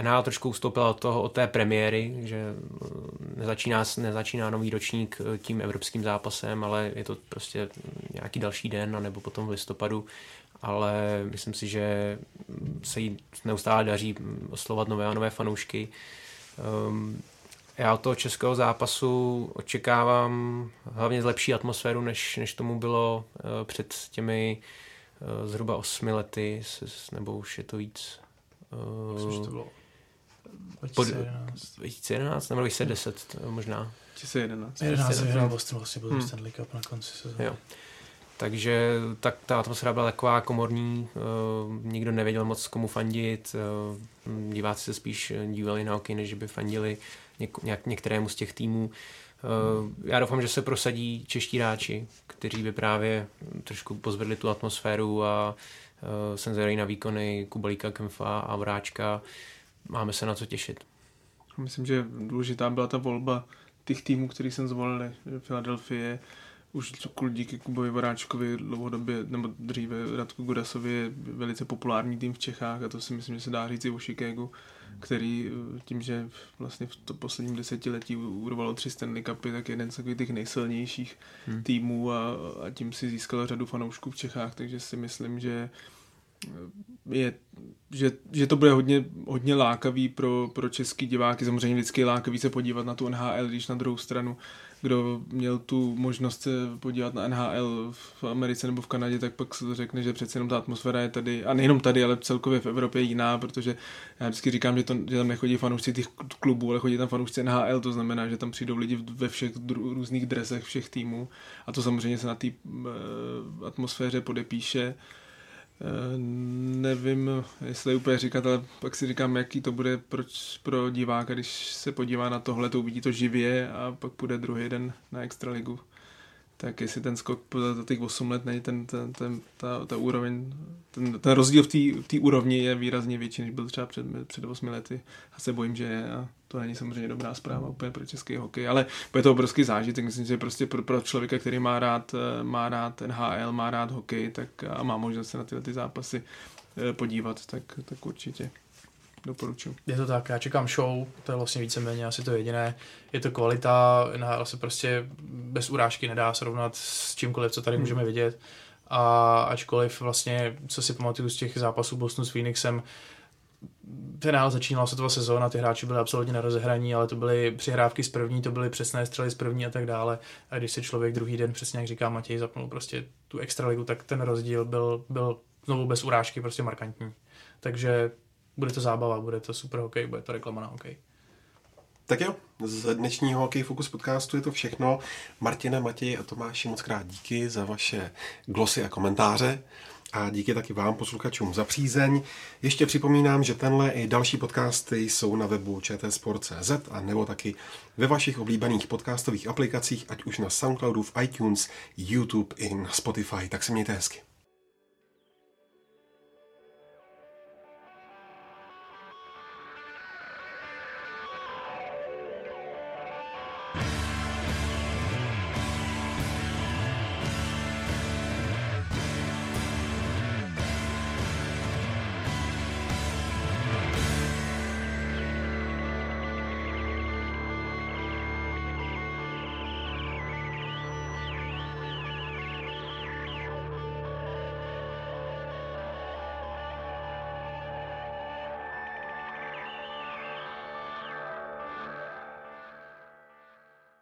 NHL trošku ustoupila od toho, od té premiéry, že uh, nezačíná, nezačíná nový ročník uh, tím evropským zápasem, ale je to prostě nějaký další den, nebo potom v listopadu, ale myslím si, že se jí neustále daří oslovat nové a nové fanoušky. Um, já od toho českého zápasu očekávám hlavně lepší atmosféru, než, než tomu bylo před těmi zhruba osmi lety, nebo už je to víc, Myslím, že to bylo 2011. 2011 nebo 2010 možná. 2011. 2011 vyhrál Boston, vlastně byl hmm. Stanley Cup na konci sezóny. Jo. Takže tak ta atmosféra byla taková komorní, uh, nikdo nevěděl moc komu fandit, uh, diváci se spíš dívali na oky, než by fandili něk- nějak, některému z těch týmů. Uh, já doufám, že se prosadí čeští hráči, kteří by právě trošku pozvedli tu atmosféru a jsem zvědavý na výkony Kubalíka, Kemfa a Vráčka. Máme se na co těšit. Myslím, že důležitá byla ta volba těch týmů, který jsem zvolil. Filadelfie už díky Kubovi Voráčkovi dlouhodobě, nebo dříve Radku Gudasovi je velice populární tým v Čechách a to si myslím, že se dá říct i o Chicagu, který eh, tím, že vlastně v to posledním desetiletí urvalo tři Stanley Cupy, tak jeden z takových těch nejsilnějších hmm. týmů a, a tím si získal řadu fanoušků v Čechách, takže si myslím, že eh, je, že, že to bude hodně, hodně lákavý pro, pro český diváky. Samozřejmě vždycky je lákavý se podívat na tu NHL, když na druhou stranu kdo měl tu možnost se podívat na NHL v Americe nebo v Kanadě, tak pak se to řekne, že přece jenom ta atmosféra je tady, a nejenom tady, ale celkově v Evropě jiná, protože já vždycky říkám, že, to, že tam nechodí fanoušci těch klubů, ale chodí tam fanoušci NHL, to znamená, že tam přijdou lidi ve všech dru, různých dresech všech týmů a to samozřejmě se na té uh, atmosféře podepíše. Eh, nevím, jestli úplně říkat, ale pak si říkám, jaký to bude pro, pro diváka, když se podívá na tohle, to uvidí to živě a pak půjde druhý den na Extraligu. Tak jestli ten skok za těch 8 let není ten, ten, ten ta, ta úroveň, ten, ten rozdíl v té úrovni je výrazně větší, než byl třeba před, před 8 lety. A se bojím, že je a to není samozřejmě dobrá zpráva úplně pro český hokej, ale bude to obrovský zážitek. Myslím, že prostě pro, pro člověka, který má rád, má rád NHL, má rád hokej tak a má možnost se na tyhle ty zápasy eh, podívat, tak, tak určitě doporučuji. Je to tak, já čekám show, to je vlastně víceméně asi to jediné. Je to kvalita, NHL se prostě bez urážky nedá srovnat s čímkoliv, co tady hmm. můžeme vidět. A ačkoliv vlastně, co si pamatuju z těch zápasů Bostonu s Phoenixem, ten NHL začínal se toho sezóna, ty hráči byli absolutně na rozehraní, ale to byly přihrávky z první, to byly přesné střely z první a tak dále. A když se člověk druhý den, přesně jak říká Matěj, zapnul prostě tu extraligu, tak ten rozdíl byl, byl znovu bez urážky prostě markantní. Takže bude to zábava, bude to super hokej, bude to reklama na hokej. Tak jo, z dnešního Hokej Focus podcastu je to všechno. Martina, Matěj a Tomáši moc krát díky za vaše glosy a komentáře a díky taky vám, posluchačům, za přízeň. Ještě připomínám, že tenhle i další podcasty jsou na webu čtsport.cz a nebo taky ve vašich oblíbených podcastových aplikacích, ať už na Soundcloudu, v iTunes, YouTube i na Spotify. Tak se mějte hezky.